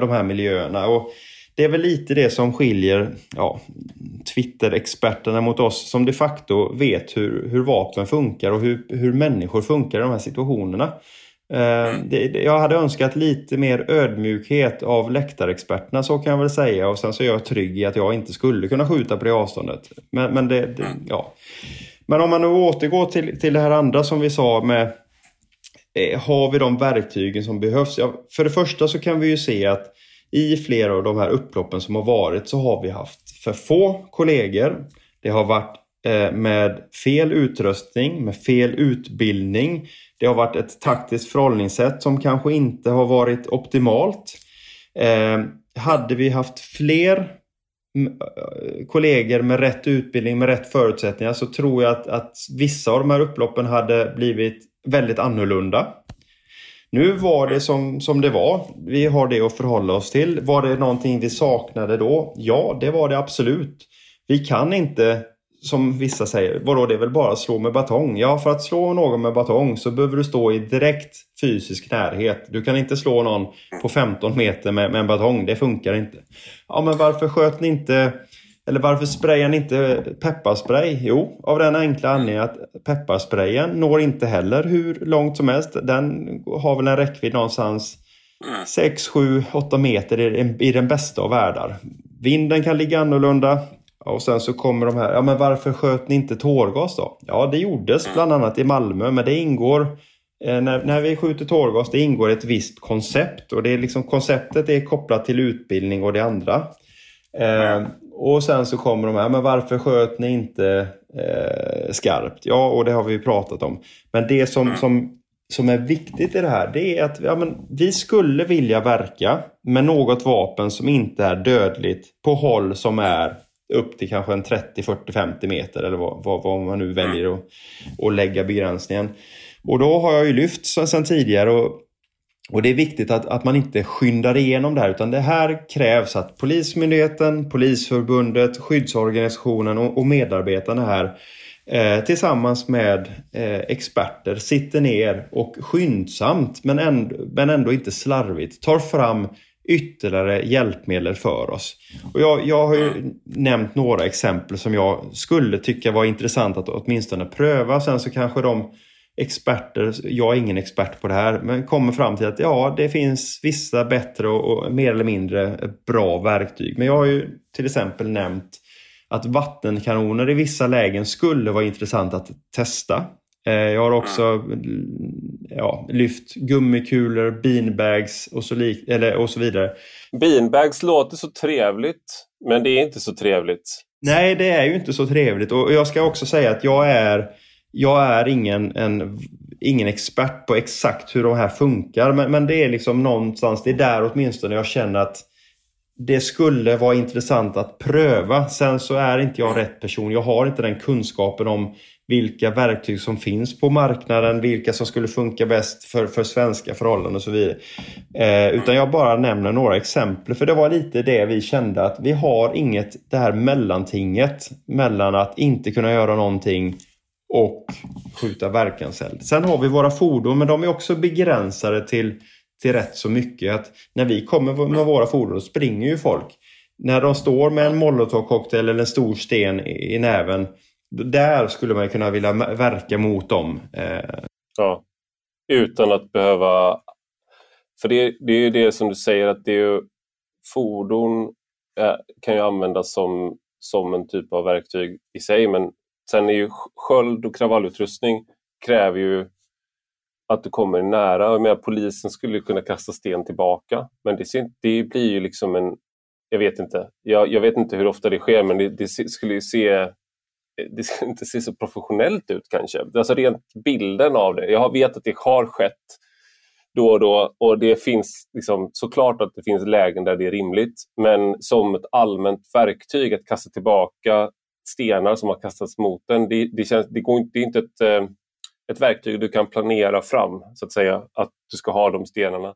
de här miljöerna. Och det är väl lite det som skiljer ja, Twitter-experterna mot oss som de facto vet hur, hur vapen funkar och hur, hur människor funkar i de här situationerna. Eh, mm. Det, jag hade önskat lite mer ödmjukhet av läktarexperterna, så kan jag väl säga. Och sen så är jag trygg i att jag inte skulle kunna skjuta på det avståndet. Men, men, det, det mm. ja. men om man nu återgår till, till det här andra som vi sa med eh, Har vi de verktygen som behövs? Ja, för det första så kan vi ju se att i flera av de här upploppen som har varit så har vi haft för få kollegor. Det har varit eh, med fel utrustning, med fel utbildning. Det har varit ett taktiskt förhållningssätt som kanske inte har varit optimalt. Eh, hade vi haft fler eh, kollegor med rätt utbildning, med rätt förutsättningar så tror jag att, att vissa av de här upploppen hade blivit väldigt annorlunda. Nu var det som, som det var. Vi har det att förhålla oss till. Var det någonting vi saknade då? Ja, det var det absolut. Vi kan inte, som vissa säger, vadå det är väl bara att slå med batong? Ja, för att slå någon med batong så behöver du stå i direkt fysisk närhet. Du kan inte slå någon på 15 meter med, med en batong. Det funkar inte. Ja, men varför sköt ni inte eller varför sprayar ni inte pepparspray? Jo, av den enkla anledningen att pepparsprayen når inte heller hur långt som helst. Den har väl en räckvidd någonstans 6, 7, 8 meter i den bästa av världar. Vinden kan ligga annorlunda. Och sen så kommer de här, ja men varför sköt ni inte tårgas då? Ja, det gjordes bland annat i Malmö, men det ingår eh, när, när, vi skjuter tårgas, det ingår ett visst koncept och det är liksom konceptet är kopplat till utbildning och det andra. Eh, och sen så kommer de här, men varför sköt ni inte eh, skarpt? Ja, och det har vi pratat om. Men det som, mm. som, som är viktigt i det här, det är att ja, men vi skulle vilja verka med något vapen som inte är dödligt på håll som är upp till kanske en 30, 40, 50 meter eller vad, vad, vad man nu väljer att, att lägga begränsningen. Och då har jag ju lyft sedan tidigare och och det är viktigt att, att man inte skyndar igenom det här utan det här krävs att Polismyndigheten, Polisförbundet, skyddsorganisationen och, och medarbetarna här eh, tillsammans med eh, experter sitter ner och skyndsamt men ändå, men ändå inte slarvigt tar fram ytterligare hjälpmedel för oss. Och jag, jag har ju nämnt några exempel som jag skulle tycka var intressant att åtminstone pröva. Sen så kanske de experter, jag är ingen expert på det här, men kommer fram till att ja, det finns vissa bättre och, och mer eller mindre bra verktyg. Men jag har ju till exempel nämnt att vattenkanoner i vissa lägen skulle vara intressant att testa. Eh, jag har också ja, lyft gummikulor, beanbags och så, lik, eller, och så vidare. Beanbags låter så trevligt, men det är inte så trevligt. Nej, det är ju inte så trevligt och jag ska också säga att jag är jag är ingen, en, ingen expert på exakt hur de här funkar men, men det är liksom någonstans, det är där åtminstone jag känner att det skulle vara intressant att pröva. Sen så är inte jag rätt person. Jag har inte den kunskapen om vilka verktyg som finns på marknaden, vilka som skulle funka bäst för, för svenska förhållanden och så vidare. Eh, utan jag bara nämner några exempel. För det var lite det vi kände att vi har inget, det här mellantinget mellan att inte kunna göra någonting och skjuta verkanseld. Sen har vi våra fordon, men de är också begränsade till, till rätt så mycket. Att när vi kommer med våra fordon springer ju folk. När de står med en molotovcocktail eller en stor sten i, i näven, där skulle man kunna vilja verka mot dem. Eh. Ja, utan att behöva... För det, det är ju det som du säger, att det är ju, fordon eh, kan ju användas som, som en typ av verktyg i sig, men Sen är ju sköld och kravallutrustning kräver ju att du kommer nära. Jag menar, polisen skulle kunna kasta sten tillbaka, men det, det blir ju liksom en... Jag vet inte. Jag, jag vet inte hur ofta det sker, men det, det skulle ju se det skulle inte se så professionellt ut kanske. Alltså rent bilden av det. Jag vet att det har skett då och då och det finns liksom, såklart att det finns lägen där det är rimligt. Men som ett allmänt verktyg att kasta tillbaka stenar som har kastats mot den. Det, det, känns, det, går inte, det är inte ett, eh, ett verktyg du kan planera fram, så att säga, att du ska ha de stenarna.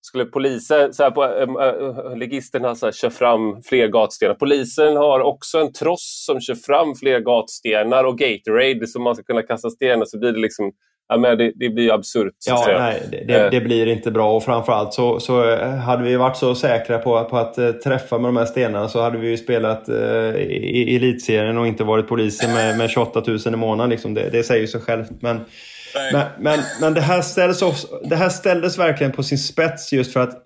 Skulle polisen, så här på, eh, eh, äh, legisterna så här, kör fram fler gatstenar. Polisen har också en tross som kör fram fler gatstenar och Gatorade som man ska kunna kasta stenar så blir det liksom men det, det blir absurt. Ja, nej, det, det, eh. det, blir inte bra och framförallt så, så eh, hade vi varit så säkra på, på att uh, träffa med de här stenarna så hade vi ju spelat uh, i, elitserien och inte varit polisen med, med 28 000 i månaden. Liksom. Det, det säger ju sig självt. Men, men, men, men det, här ställdes också, det här ställdes verkligen på sin spets just för att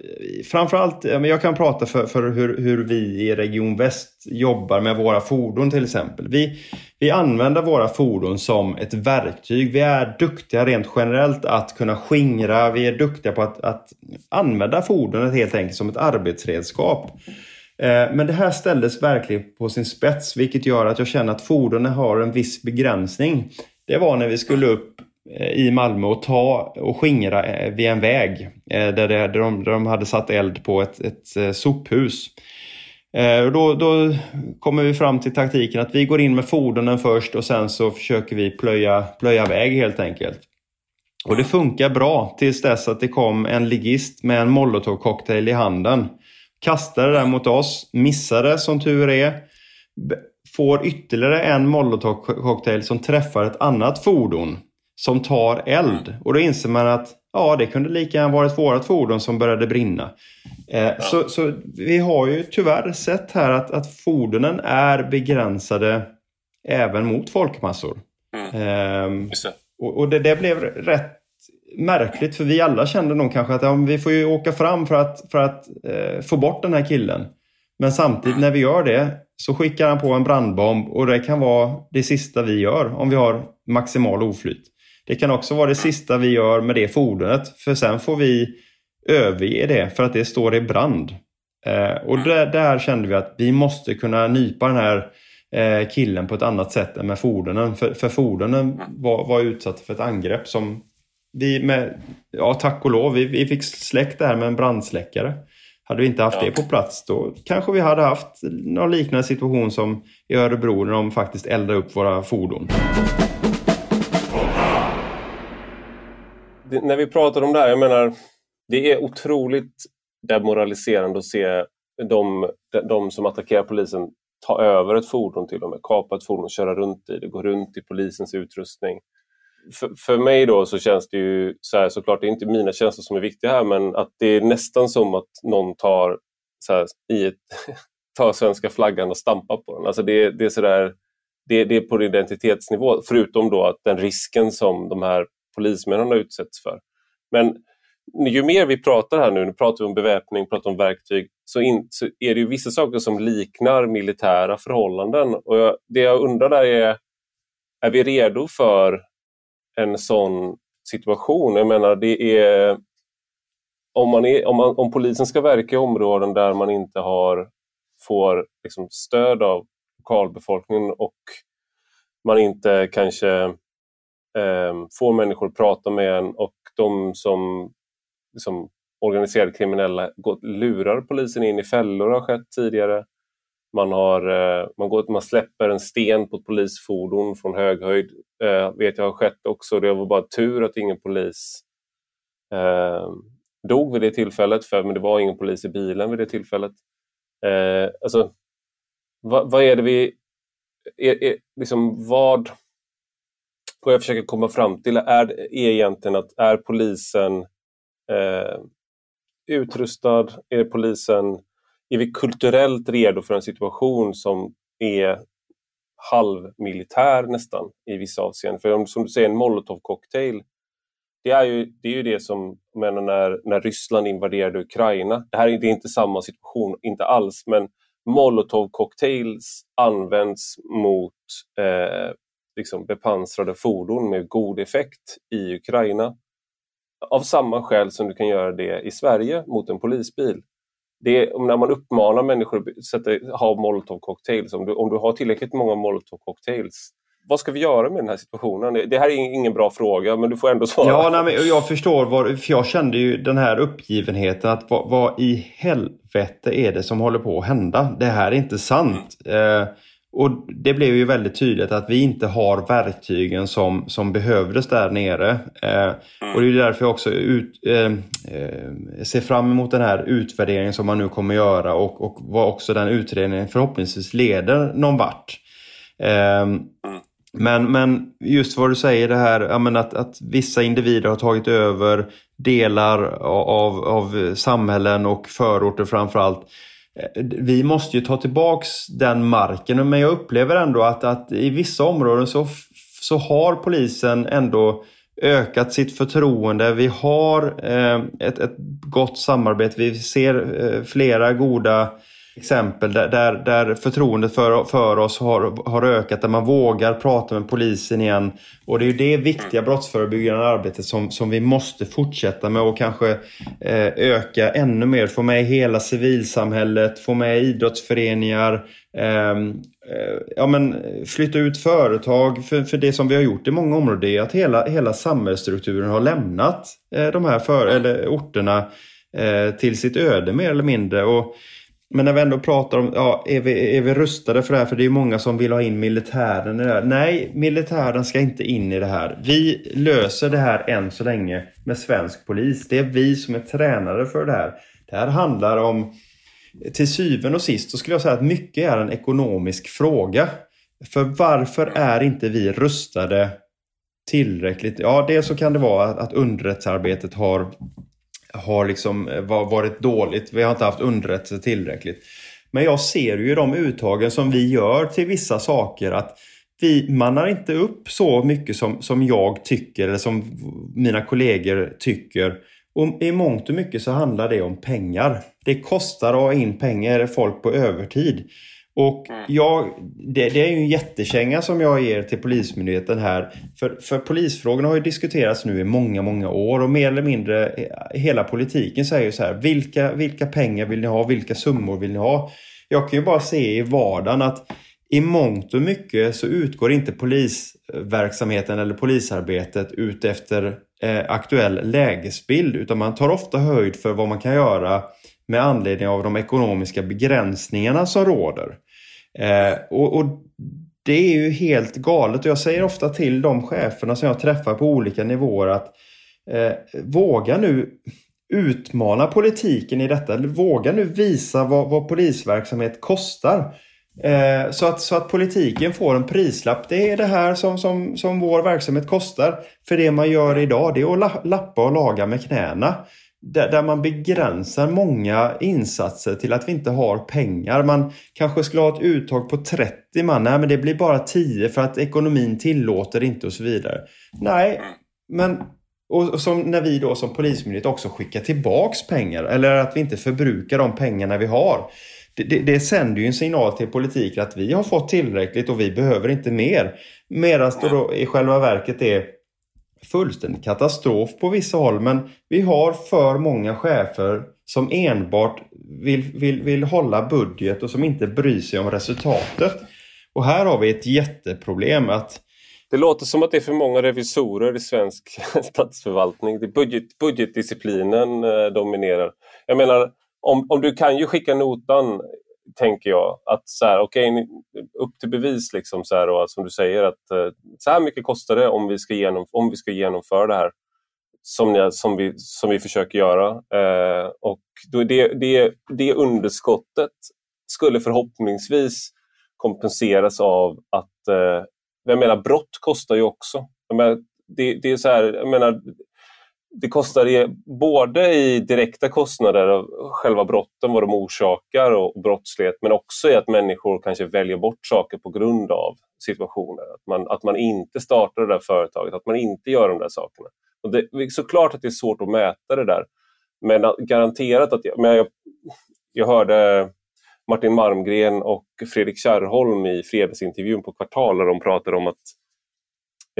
framförallt, jag kan prata för, för hur, hur vi i Region Väst jobbar med våra fordon till exempel. Vi, vi använder våra fordon som ett verktyg. Vi är duktiga rent generellt att kunna skingra. Vi är duktiga på att, att använda fordonet helt enkelt som ett arbetsredskap. Eh, men det här ställdes verkligen på sin spets vilket gör att jag känner att fordonen har en viss begränsning. Det var när vi skulle upp Eh, i Malmö och ta och skingra eh, vid en väg eh, där, det, där, de, där de hade satt eld på ett, ett sophus. Då, då, kommer vi fram till taktiken att vi går in med fordonen först och sen så försöker vi plöja, plöja väg helt enkelt. Och det funkar bra tills dess att det kom en ligist med en molotovcocktail i handen. Kastade den mot oss, missade som tur är. Får ytterligare en molotovcocktail som träffar ett annat fordon som tar eld. Och då inser man att ja, det kunde lika gärna varit vårt fordon som började brinna. Eh, ja. så, så vi har ju tyvärr sett här att, att fordonen är begränsade även mot folkmassor. Mm. Eh, och, och det, det blev rätt märkligt för vi alla kände nog kanske att ja, vi får ju åka fram för att, för att eh, få bort den här killen. Men samtidigt när vi gör det så skickar han på en brandbomb och det kan vara det sista vi gör om vi har maximal oflyt. Det kan också vara det sista vi gör med det fordonet för sen får vi överge det för att det står i brand. Eh, och där, där, kände vi att vi måste kunna nypa den här eh, killen på ett annat sätt än med fordonen. För, för fordonen var, var utsatta för ett angrepp som vi med, ja tack och lov, vi, vi fick släckt det här med en brandsläckare. Hade vi inte haft ja. det på plats då kanske vi hade haft någon liknande situation som i Örebro när de faktiskt eldade upp våra fordon. Det, när vi pratar om det här, jag menar, det är otroligt demoraliserande att se de, de som attackerar polisen ta över ett fordon till och med, kapa ett fordon, köra runt i det, gå runt i polisens utrustning för, för mig då så känns det ju så här, såklart, det är inte mina känslor som är viktiga här, men att det är nästan som att någon tar, så här, i ett, tar svenska flaggan och stampar på den. Alltså det, det är sådär, det, det är på identitetsnivå, förutom då att den risken som de här polismännen har utsätts för. Men ju mer vi pratar här nu, nu pratar vi om beväpning, pratar om verktyg, så, in, så är det ju vissa saker som liknar militära förhållanden. Och jag, det jag undrar där är, är vi redo för en sån situation. Jag menar, det är om, man är, om, man, om polisen ska verka i områden där man inte har, får liksom stöd av lokalbefolkningen och man inte kanske Ehm, får människor att prata med en och de som liksom, organiserade kriminella går, lurar polisen in i fällor har skett tidigare. Man, har, eh, man, går, man släpper en sten på ett polisfordon från hög höjd. Eh, vet jag har skett också. Det var bara tur att ingen polis eh, dog vid det tillfället, för men det var ingen polis i bilen vid det tillfället. Eh, alltså, vad, vad, är det vi... Är, är, liksom, vad, vad jag försöker komma fram till är, är egentligen att är polisen eh, utrustad? Är polisen är vi kulturellt redo för en situation som är halvmilitär nästan i vissa avseenden? För om, som du säger, en molotovcocktail, det är ju det, är ju det som menar, när, när Ryssland invaderade Ukraina. Det här är, det är inte samma situation, inte alls, men molotovcocktails används mot eh, liksom bepansrade fordon med god effekt i Ukraina. Av samma skäl som du kan göra det i Sverige mot en polisbil det är, när man uppmanar människor att ha molotovcocktails, om du, om du har tillräckligt många molotovcocktails, vad ska vi göra med den här situationen? Det här är ingen bra fråga, men du får ändå svara. Ja, nej, men jag förstår, vad, för jag kände ju den här uppgivenheten att vad, vad, i helvete är det som håller på att hända? Det här är inte sant. Mm. Eh, och det blev ju väldigt tydligt att vi inte har verktygen som, som behövdes där nere. Eh, och det är därför jag också ut, eh, eh, ser fram emot den här utvärderingen som man nu kommer göra och, och vad också den utredningen förhoppningsvis leder någon vart. Eh, men, men just vad du säger det här att, att vissa individer har tagit över delar av, av samhällen och förorter framförallt. allt Eh, vi måste ju ta tillbaks den marken men jag upplever ändå att, att i vissa områden så, så har polisen ändå ökat sitt förtroende. Vi har eh, ett, ett gott samarbete. Vi ser eh, flera goda exempel där, där, där förtroendet för, för oss har, har ökat, där man vågar prata med polisen igen. Och det är ju det viktiga brottsförebyggande arbetet som, som vi måste fortsätta med och kanske eh, öka ännu mer. Få med hela civilsamhället, få med idrottsföreningar, ehm, eh, ja, men flytta ut företag. För, för det som vi har gjort i många områden är att hela, hela samhällsstrukturen har lämnat eh, de här för, eller orterna eh, till sitt öde mer eller mindre. Och men när vi ändå pratar om, ja, är vi, är vi rustade för det här? För det är många som vill ha in militären i det här. Nej, militären ska inte in i det här. Vi löser det här än så länge med svensk polis. Det är vi som är tränare för det här. Det här handlar om, till syvende och sist så skulle jag säga att mycket är en ekonomisk fråga. För varför är inte vi rustade tillräckligt? Ja, det så kan det vara att underrättelsearbetet har har liksom eh, varit dåligt. Vi har inte haft underrättelse tillräckligt. Men jag ser ju de uttagen som vi gör till vissa saker att vi mannar inte upp så mycket som, som jag tycker eller som mina kollegor tycker. Och I mångt och mycket så handlar det om pengar. Det kostar att ha in pengar, folk på övertid. Och jag, det, det, är ju en jättekänga som jag ger till Polismyndigheten här. För, för polisfrågorna har ju diskuterats nu i många, många år och mer eller mindre eh, hela politiken säger ju så här. Vilka, vilka pengar vill ni ha? Vilka summor vill ni ha? Jag kan ju bara se i vardagen att i mångt och mycket så utgår inte polisverksamheten eller polisarbetet ut efter eh, aktuell lägesbild utan man tar ofta höjd för vad man kan göra med anledning av de ekonomiska begränsningarna som råder. Eh, och, och, Det är ju helt galet och jag säger ofta till de cheferna som jag träffar på olika nivåer att eh, våga nu utmana politiken i detta. Våga nu visa vad, vad polisverksamhet kostar. Eh, så, att, så att politiken får en prislapp. Det är det här som, som, som vår verksamhet kostar. För det man gör idag det är att lappa och laga med knäna där, där man begränsar många insatser till att vi inte har pengar. Man kanske skulle ha ett uttag på 30 man. Nej, men det blir bara 10 för att ekonomin tillåter inte och så vidare. Nej, men och som när vi då som polismyndighet också skickar tillbaks pengar eller att vi inte förbrukar de pengarna vi har. Det, det, det sänder ju en signal till politiken att vi har fått tillräckligt och vi behöver inte mer. Medan det då i själva verket är fullständig katastrof på vissa håll. Men vi har för många chefer som enbart vill, vill, vill hålla budget och som inte bryr sig om resultatet. Och här har vi ett jätteproblem. att det låter som att det är för många revisorer i svensk statsförvaltning. Det budget, budgetdisciplinen eh, dominerar. Jag menar, om, om du kan ju skicka notan tänker jag. Att så här, okay, upp till bevis liksom så här, och som du säger att eh, så här mycket kostar det om vi ska, genom, om vi ska genomföra det här som, ni, som, vi, som vi försöker göra. Eh, och då det, det, det underskottet skulle förhoppningsvis kompenseras av att eh, jag menar, brott kostar ju också. Jag menar, det, det är så här, jag menar, det kostar i, både i direkta kostnader av själva brotten, vad de orsakar och brottslighet, men också i att människor kanske väljer bort saker på grund av situationer. Att man, att man inte startar det där företaget, att man inte gör de där sakerna. Och det är såklart att det är svårt att mäta det där, men garanterat att jag, men jag, jag hörde Martin Marmgren och Fredrik Kärrholm i fredagsintervjun på Kvartal där de pratade om att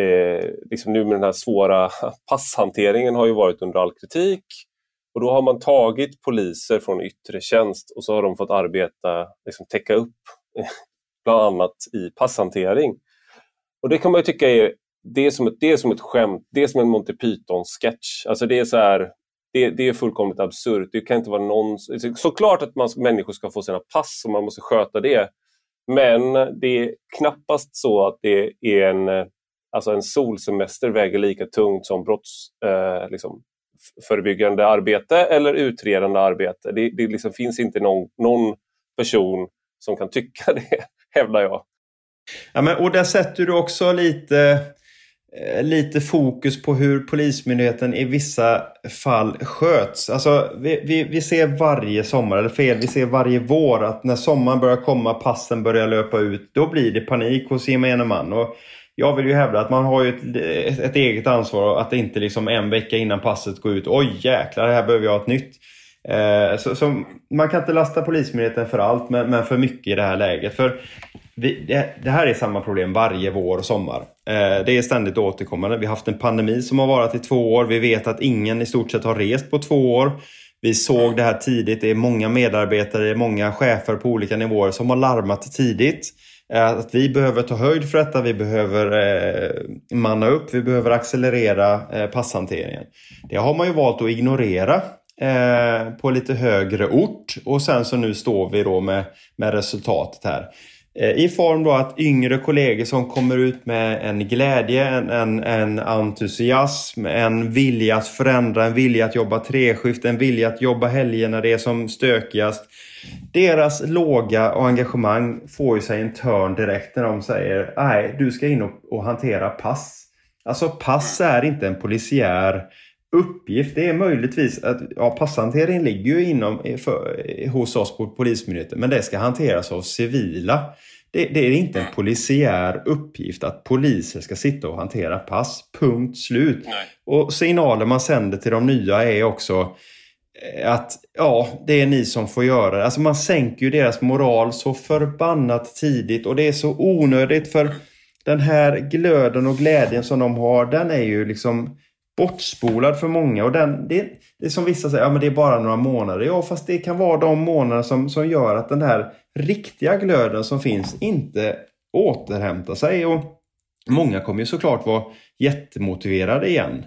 eh, liksom nu med den här svåra passhanteringen har ju varit under all kritik. Och då har man tagit poliser från yttre tjänst och så har de fått arbeta, liksom täcka upp bland annat i passhantering. Och det kan man ju tycka är, det är som ett, det är som ett skämt, det är som en Monty Python-sketch. Alltså det är så här, det, det, är fullkomligt absurt. Det kan inte vara någon... Såklart att man, människor ska få sina pass och man måste sköta det. Men det är knappast så att det är en Alltså en solsemester väger lika tungt som brottsförebyggande eh, liksom, arbete eller utredande arbete. Det, det liksom finns inte någon, någon person som kan tycka det, hävdar jag. Ja, men, och där sätter du också lite, eh, lite fokus på hur Polismyndigheten i vissa fall sköts. Alltså, vi, vi, vi ser varje sommar, eller fel, vi ser varje vår att när sommaren börjar komma, passen börjar löpa ut, då blir det panik hos gemene man. Och jag vill ju hävda att man har ju ett, ett, ett eget ansvar att det inte liksom en vecka innan passet går ut, oj jäklar, här behöver jag ett nytt. Eh, så, så, man kan inte lasta Polismyndigheten för allt, men, men för mycket i det här läget. För vi, det, det, här är samma problem varje vår och sommar. Eh, det är ständigt återkommande. Vi har haft en pandemi som har varit i två år. Vi vet att ingen i stort sett har rest på två år. Vi såg det här tidigt. Det är många medarbetare, det är många chefer på olika nivåer som har larmat tidigt. Eh, att vi behöver ta höjd för detta, vi behöver eh, manna upp, vi behöver accelerera eh, passhanteringen. Det har man ju valt att ignorera eh, på lite högre ort och sen så nu står vi då med, med resultatet här. Eh, I form då att yngre kollegor som kommer ut med en glädje, en, en, en entusiasm, en vilja att förändra, en vilja att jobba treskift, en vilja att jobba helger när det är som stökigast. Deras låga och engagemang får ju sig en törn direkt när de säger nej, du ska in och, och hantera pass. Alltså pass är inte en polisiär uppgift. Det är möjligtvis att ja, passhantering ligger ju inom, för, hos oss på Polismyndigheten men det ska hanteras av civila. Det, det, är inte en polisiär uppgift att poliser ska sitta och hantera pass. Punkt slut. Nej. Och signaler man sänder till de nya är också eh, att ja, det är ni som får göra det. Alltså man sänker ju deras moral så förbannat tidigt och det är så onödigt för den här glöden och glädjen som de har, den är ju liksom bortspolad för många. Och den, det, det är som vissa säger, ja men det är bara några månader. Ja, fast det kan vara de månader som, som gör att den här riktiga glöden som finns inte återhämtar sig. Och många kommer ju såklart vara jättemotiverade igen.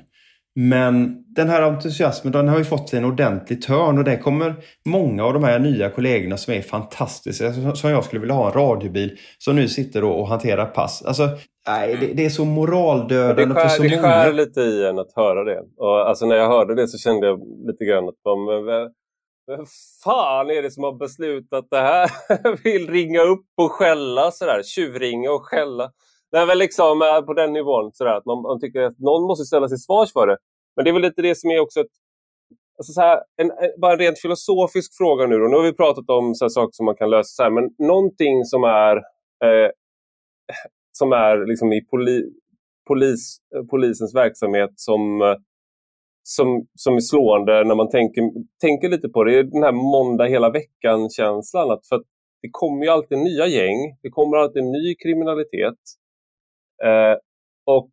Men den här entusiasmen den har ju fått sig en ordentlig törn och det kommer många av de här nya kollegorna som är fantastiska, som jag skulle vilja ha en radiobil, som nu sitter och hanterar pass. Alltså, nej, det, det är så moraldödande för så många. Det skär lite i en att höra det. Och alltså när jag hörde det så kände jag lite grann att de, vem fan är det som har beslutat det här? Vill ringa upp och skälla sådär, tjuvringa och skälla. Det är väl liksom eh, på den nivån sådär, att man, man tycker att någon måste ställa sig svars för det. Men det är väl lite det som är också ett, alltså så här, en, en, bara en rent filosofisk fråga nu. Då. Nu har vi pratat om så saker som man kan lösa, så här, men någonting som är, eh, som är liksom i poli, polis, eh, polisens verksamhet som, eh, som, som är slående när man tänker, tänker lite på det, är den här måndag hela veckan-känslan. För det kommer ju alltid nya gäng, det kommer alltid ny kriminalitet. Eh, och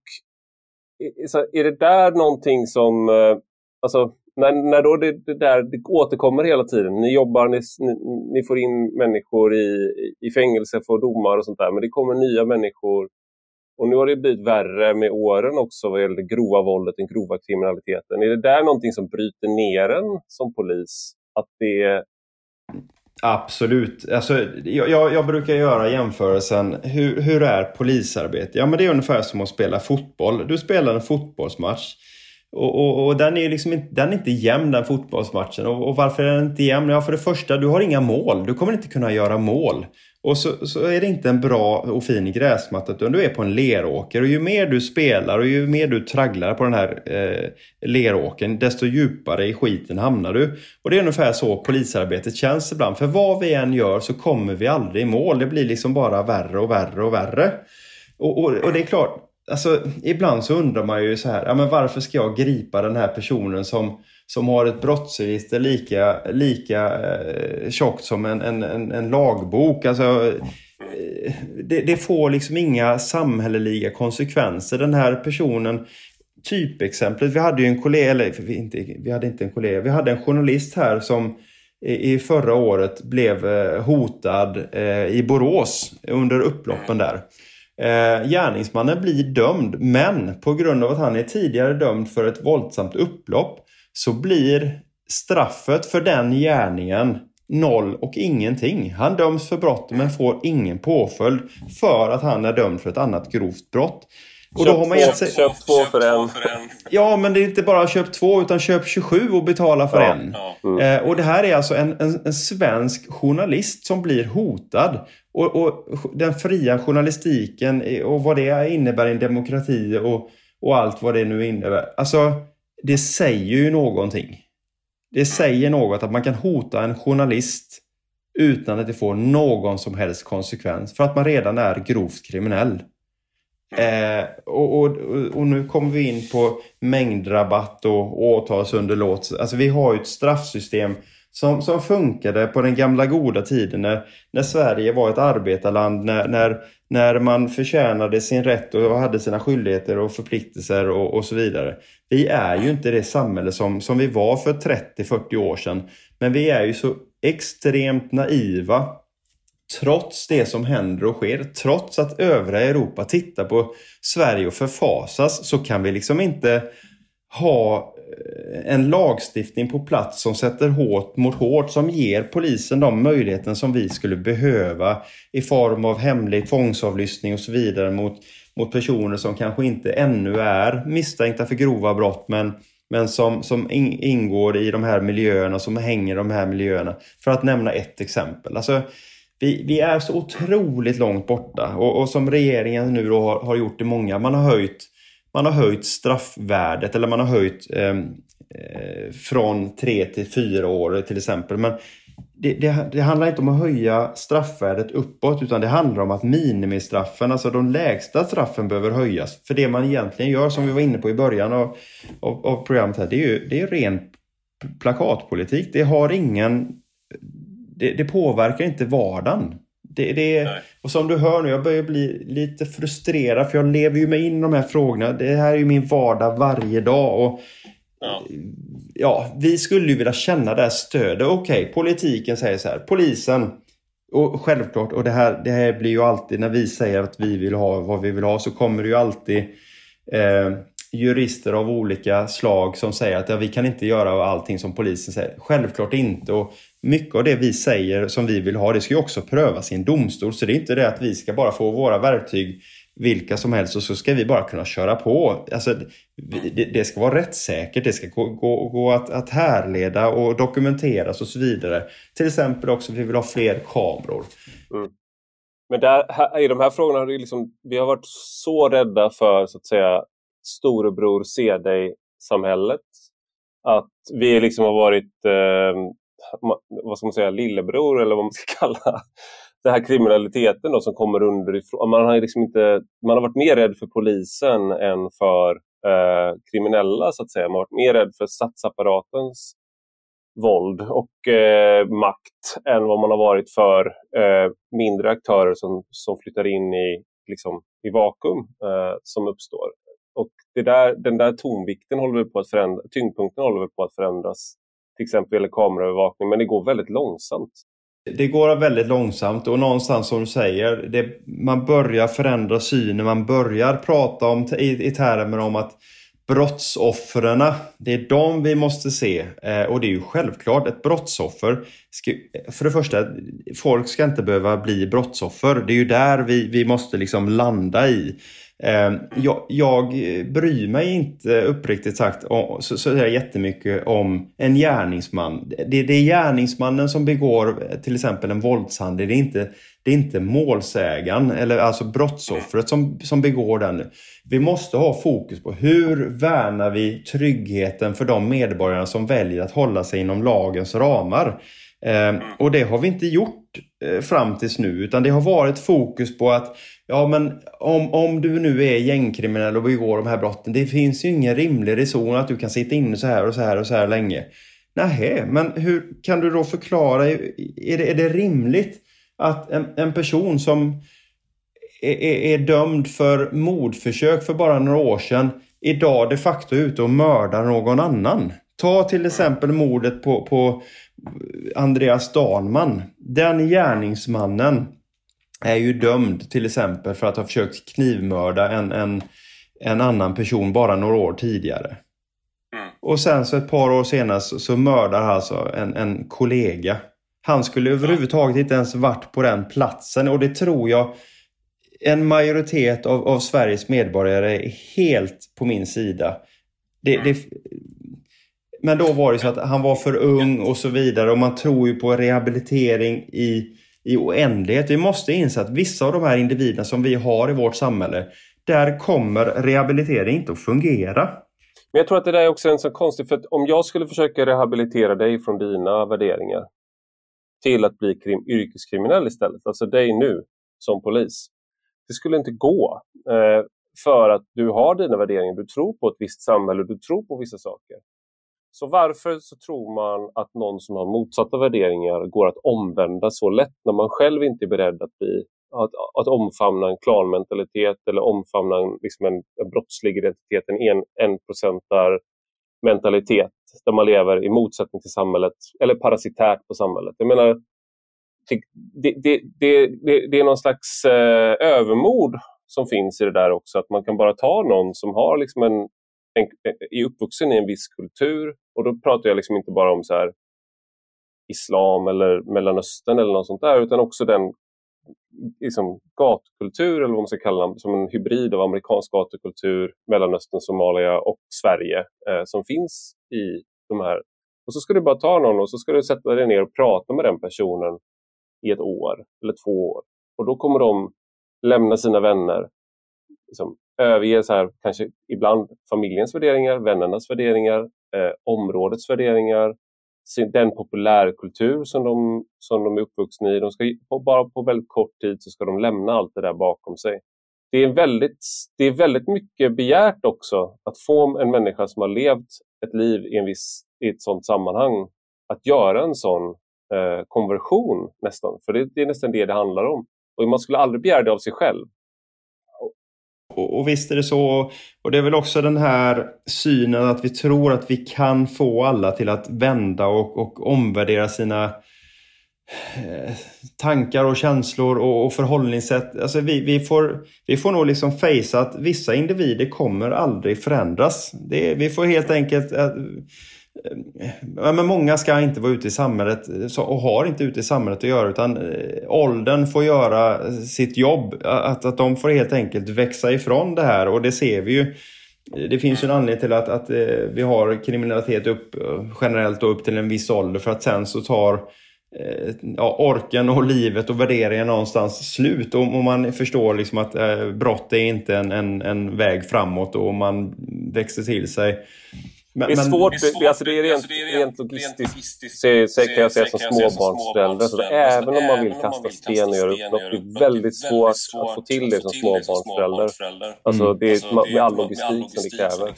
så är det där någonting som, eh, alltså när, när då det, det, där det återkommer hela tiden, ni jobbar, ni, ni får in människor i, i fängelse, får domar och sånt där, men det kommer nya människor och nu har det blivit värre med åren också vad gäller det grova våldet, den grova kriminaliteten. Är det där någonting som bryter ner en som polis? Att det Absolut. Alltså, jag, jag, brukar göra jämförelsen. Hur, hur är polisarbete? Ja, men det är ungefär som att spela fotboll. Du spelar en fotbollsmatch. Och, och, och, den är liksom inte, den är inte jämn den fotbollsmatchen. Och, och, varför är den inte jämn? Ja, för det första, du har inga mål. Du kommer inte kunna göra mål. Och så, så är det inte en bra och fin gräsmatta utan du är på en leråker. Och ju mer du spelar och ju mer du tragglar på den här eh, leråken desto djupare i skiten hamnar du. Och det är ungefär så polisarbetet känns ibland. För vad vi än gör så kommer vi aldrig i mål. Det blir liksom bara värre och värre och värre. Och, och, och det är klart, alltså, ibland så undrar man ju så här, ja, men varför ska jag gripa den här personen som, som har ett brottsregister lika, lika eh, tjockt som en, en, en, en lagbok? Alltså, eh, det, det, får liksom inga samhälleliga konsekvenser. Den här personen, typexemplet, vi hade ju en kollega, eller vi, inte, vi hade inte en kollega, vi hade en journalist här som i förra året blev eh, hotad eh, i Borås under upploppen där. Eh, gärningsmannen blir dömd men på grund av att han är tidigare dömd för ett våldsamt upplopp så blir straffet för den gärningen noll och ingenting. Han döms för brott men får ingen påföljd för att han är dömd för ett annat grovt brott. Och köp, då har man två, sig... köp två för en. Ja, men det är inte bara köp två utan köp 27 och betala för ja, en. Ja. Mm. Eh, och det här är alltså en, en, en, svensk journalist som blir hotad. Och, och, den fria journalistiken och vad det innebär i en demokrati och, och allt vad det nu innebär. Alltså, det säger ju någonting. Det säger något att man kan hota en journalist utan att det får någon som helst konsekvens för att man redan är grovt kriminell. Eh, och, och, och, nu kommer vi in på mängdrabatt och åtalsunderlåtelse. Alltså vi har ju ett straffsystem som, som funkade på den gamla goda tiden när, när Sverige var ett arbetarland, när, när, när man förtjänade sin rätt och hade sina skyldigheter och förpliktelser och, och så vidare. Vi är ju inte det samhälle som, som vi var för 30-40 år sedan. Men vi är ju så extremt naiva trots det som händer och sker, trots att övriga Europa tittar på Sverige och förfasas, så kan vi liksom inte ha en lagstiftning på plats som sätter hårt mot hårt, som ger polisen de möjligheten som vi skulle behöva i form av hemlig tvångsavlyssning och så vidare mot, mot personer som kanske inte ännu är misstänkta för grova brott men, men som, som ingår i de här miljöerna, som hänger i de här miljöerna. För att nämna ett exempel. Alltså, vi, vi är så otroligt långt borta och, och som regeringen nu har, har, gjort i många, man har höjt man har höjt straffvärdet eller man har höjt ehm, eh, från tre till fyra år till exempel. Men det, det, det, handlar inte om att höja straffvärdet uppåt utan det handlar om att minimistraffen, alltså de lägsta straffen behöver höjas. För det man egentligen gör, som vi var inne på i början av, av, av programmet här, det är ju det är ren plakatpolitik. Det har ingen det, det påverkar inte vardagen. Det, det, och som du hör nu, jag börjar bli lite frustrerad för jag lever ju mig in i de här frågorna. Det här är ju min vardag varje dag. Och, ja. ja vi skulle ju vilja känna det här stödet. Okej, okay, politiken säger så här. Polisen, och självklart, och det här, det här blir ju alltid när vi säger att vi vill ha vad vi vill ha så kommer det ju alltid eh, jurister av olika slag som säger att ja, vi kan inte göra allting som polisen säger. Självklart inte. Och mycket av det vi säger som vi vill ha, det ska ju också prövas i en domstol. Så det är inte det att vi ska bara få våra verktyg vilka som helst och så ska vi bara kunna köra på. Alltså, det, det ska vara rättssäkert, det ska gå, gå, gå att, att härleda och dokumenteras och så vidare. Till exempel också vi vill ha fler kameror. Mm. Men där, i de här frågorna har liksom, vi har varit så rädda för så att säga storebror se dig-samhället. Att vi liksom har varit eh, vad ska man säga, lillebror eller vad man ska kalla den här kriminaliteten då, som kommer underifrån. Man har, liksom inte, man har varit mer rädd för polisen än för eh, kriminella så att säga. Man har varit mer rädd för statsapparatens våld och eh, makt än vad man har varit för eh, mindre aktörer som, som flyttar in i, liksom, i vakuum eh, som uppstår. Och det där, den där tonvikten håller på att förändra, tyngdpunkten håller på att förändras till exempel gäller kameraövervakning, men det går väldigt långsamt. Det går väldigt långsamt och någonstans som du säger, det, man börjar förändra synen, man börjar prata om, i, i termer om att brottsoffren, det är de vi måste se. Eh, och det är ju självklart, ett brottsoffer, ska, för det första, folk ska inte behöva bli brottsoffer. Det är ju där vi, vi måste liksom landa i. Ehm, jag, jag bryr mig inte uppriktigt sagt så, så är jättemycket om en gärningsman. Det, det är gärningsmannen som begår eh, till exempel en våldshandling. Det är inte, det är inte målsägaren eller alltså brottsoffret som, som begår den. Vi måste ha fokus på hur värnar vi tryggheten för de medborgare som väljer att hålla sig inom lagens ramar. Eh, och det har vi inte gjort eh, fram tills nu utan det har varit fokus på att ja men om, om du nu är gängkriminell och begår de här brotten det finns ju ingen rimlig reson att du kan sitta inne så här och så här och så här länge. Nej, men hur kan du då förklara, är det, är det rimligt att en, en person som är, är, är dömd för mordförsök för bara några år sedan idag de facto är ute och mördar någon annan? Ta till exempel mordet på, på Andreas Danman. Den gärningsmannen är ju dömd till exempel för att ha försökt knivmörda en, en, en annan person bara några år tidigare. Mm. Och sen så ett par år senare så, så mördar alltså en, en kollega. Han skulle överhuvudtaget inte ens varit på den platsen och det tror jag en majoritet av, av Sveriges medborgare är helt på min sida. Det, det, men då var det så att han var för ung och så vidare och man tror ju på rehabilitering i, i oändlighet. Vi måste inse att vissa av de här individerna som vi har i vårt samhälle, där kommer rehabilitering inte att fungera. Men jag tror att det där är också en så konstig, för att om jag skulle försöka rehabilitera dig från dina värderingar till att bli krim, yrkeskriminell istället, alltså dig nu som polis. Det skulle inte gå. Eh, för att du har dina värderingar, du tror på ett visst samhälle, du tror på vissa saker. Så varför så tror man att någon som har motsatta värderingar går att omvända så lätt när man själv inte är beredd att, bli, att, att omfamna en klanmentalitet eller omfamna en, liksom en, en brottslig identitet, en en, en procentar mentalitet där man lever i motsättning till samhället eller parasitärt på samhället. Jag menar, det, det, det, det, är någon slags eh, övermod som finns i det där också. Att man kan bara ta någon som har liksom en, en, är uppvuxen i en viss kultur och då pratar jag liksom inte bara om så här, islam eller Mellanöstern eller något sånt där utan också den liksom, gatukultur, eller vad man ska kalla den, som en hybrid av amerikansk gatukultur, Mellanöstern, Somalia och Sverige eh, som finns i de här. Och så ska du bara ta någon och så ska du sätta dig ner och prata med den personen i ett år eller två år. Och då kommer de lämna sina vänner, liksom, överge så här, kanske ibland familjens värderingar, vännernas värderingar, eh, områdets värderingar, den populärkultur som de, som de är uppvuxna i. De ska, bara på väldigt kort tid så ska de lämna allt det där bakom sig. Det är väldigt, det är väldigt mycket begärt också att få en människa som har levt ett liv i, en viss, i ett sådant sammanhang att göra en sån eh, konversion nästan. För det, det, är nästan det det handlar om. Och man skulle aldrig begära det av sig själv. Och, och visst är det så. Och det är väl också den här synen att vi tror att vi kan få alla till att vända och, och omvärdera sina eh, tankar och känslor och, och förhållningssätt. Alltså vi, vi, får, vi får nog liksom fejsa att vissa individer kommer aldrig förändras. Det, vi får helt enkelt eh, men många ska inte vara ute i samhället och har inte ute i samhället att göra utan eh, åldern får göra eh, sitt jobb. Att, att de får helt enkelt växa ifrån det här och det ser vi ju. Det finns ju en anledning till att, att eh, vi har kriminalitet upp, generellt upp till en viss ålder för att sen så tar ja, orken och livet och värderingen någonstans slut. Och, och man förstår liksom att eh, brott är inte en, en, en väg framåt och man växer till sig. Men, det är svårt, det är, svårt, alltså det är rent, alltså det är rent, rent logistiskt, kan jag säga som småbarnsförälder. Så även om man vill kasta sten och göra upp något, det är väldigt svårt att få till det som småbarnsförälder. Alltså mm. det är alltså, med all logistik som det kräver.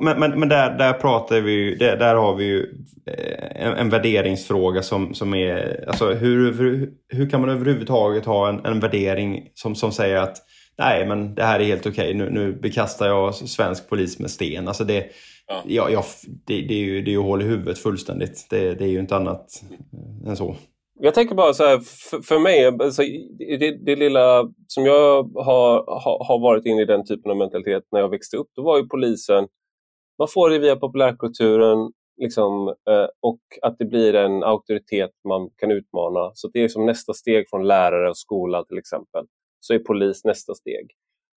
men men, men där, där pratar vi ju, där, där har vi ju eh, en, en värderingsfråga som, som är, alltså hur, hur, hur kan man överhuvudtaget ha en, en värdering som, som säger att nej men det här är helt okej, nu, nu bekastar jag svensk polis med sten. Alltså det, ja. Ja, ja, det, det, är ju, det är ju hål i huvudet fullständigt. Det, det är ju inte annat än så. Jag tänker bara så här, för, för mig, alltså, det, det, lilla som jag har, har, varit inne i den typen av mentalitet när jag växte upp, då var ju polisen, man får det via populärkulturen liksom, eh, och att det blir en auktoritet man kan utmana. Så det är som nästa steg från lärare och skola till exempel så är polis nästa steg.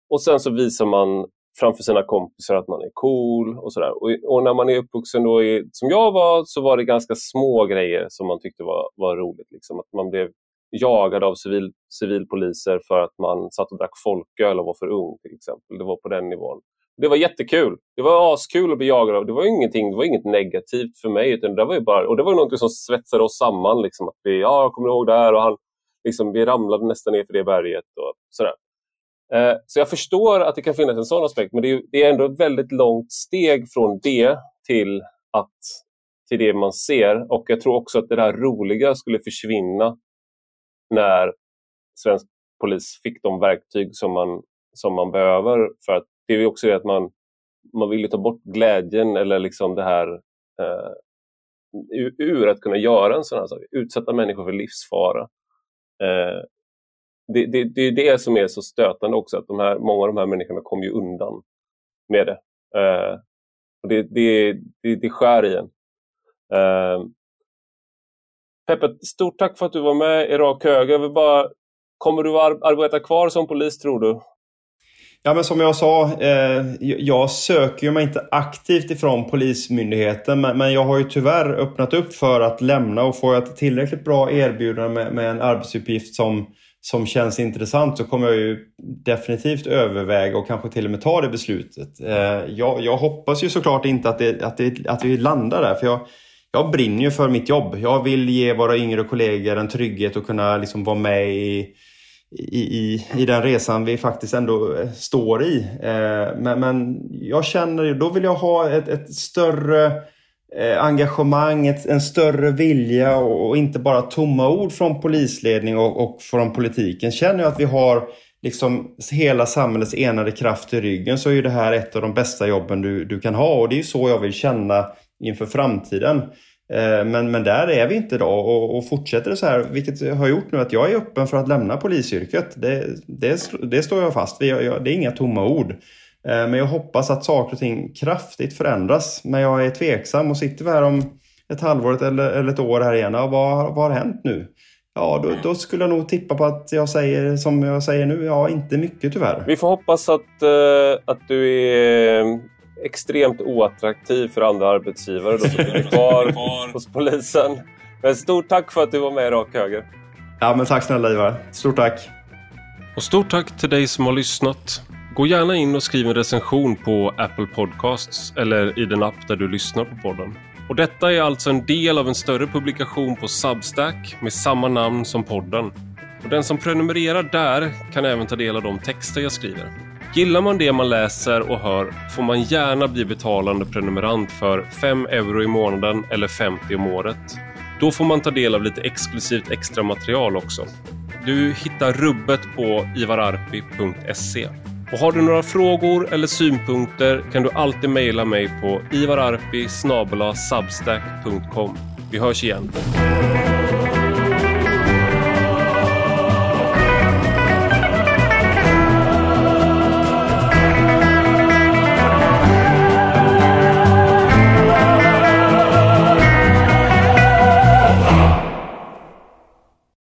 Och sen så visar man framför sina kompisar att man är cool och sådär. Och, och, när man är uppvuxen då i, som jag var så var det ganska små grejer som man tyckte var, var roligt. Liksom. Att man blev jagad av civil, civilpoliser för att man satt och drack folköl och var för ung till exempel. Det var på den nivån. Det var jättekul. Det var askul att bli jagad av. Det var ingenting, det var inget negativt för mig. Utan det var ju bara, och det var något som svetsade oss samman. Liksom, att vi, ja, jag kommer ihåg det här och han, liksom, vi ramlade nästan ner för det berget. Och sådär. Eh, så jag förstår att det kan finnas en sån aspekt, men det är, det är ändå ett väldigt långt steg från det till, att, till det man ser. Och jag tror också att det där roliga skulle försvinna när svensk polis fick de verktyg som man, som man behöver. För att det är också det att man, man vill ta bort glädjen eller liksom det här eh, ur att kunna göra en sån här sak, utsätta människor för livsfara. Eh, det, det, det, är det som är så stötande också, att de här, många av de här människorna kommer ju undan med det. Eh, och det, det, det, det skär i en. Eh, Peppe, stort tack för att du var med i Rak Höger. Bara, kommer du att arbeta kvar som polis tror du? Ja, men som jag sa, eh, jag söker ju mig inte aktivt ifrån Polismyndigheten men, men, jag har ju tyvärr öppnat upp för att lämna och får jag ett tillräckligt bra erbjudande med, med, en arbetsuppgift som, som känns intressant så kommer jag ju definitivt överväga och kanske till och med ta det beslutet. Eh, jag, jag, hoppas ju såklart inte att, det, att, det, att vi landar där för jag, jag brinner ju för mitt jobb. Jag vill ge våra yngre kollegor en trygghet och kunna liksom vara med i i, i, i den resan vi faktiskt ändå eh, står i. Eh, men, men jag känner, då vill jag ha ett, ett större eh, engagemang, ett, en större vilja och, och, inte bara tomma ord från polisledning och, och från politiken. Känner jag att vi har liksom hela samhällets enade kraft i ryggen så är ju det här ett av de bästa jobben du, du kan ha och det är så jag vill känna inför framtiden. Eh, men, men där är vi inte idag och, och fortsätter det så här, vilket jag har gjort nu, att jag är öppen för att lämna polisyrket. Det, det, det står jag fast vid. Det är inga tomma ord. Eh, men jag hoppas att saker och ting kraftigt förändras. Men jag är tveksam och sitter vi här om ett halvår eller, eller ett år här igen. Ja, vad, vad har hänt nu? Ja, då, då, skulle jag nog tippa på att jag säger som jag säger nu. Ja, inte mycket tyvärr. Vi får hoppas att, eh, att du är extremt oattraktiv för andra arbetsgivare då som är kvar hos polisen. Men stort tack för att du var med i Rak Höger. Ja, men tack snälla Ivar. Stort tack. Och stort tack till dig som har lyssnat. Gå gärna in och skriv en recension på Apple Podcasts eller i den app där du lyssnar på podden. Och detta är alltså en del av en större publikation på Substack med samma namn som podden. Och den som prenumererar där kan även ta del av de texter jag skriver. Gillar man det man läser och hör får man gärna bli betalande prenumerant för 5 euro i månaden eller 50 om året. Då får man ta del av lite exklusivt extra material också. Du hittar rubbet på ivararpi.se. Och har du några frågor eller synpunkter kan du alltid mejla mig på ivararpi Vi hörs igen.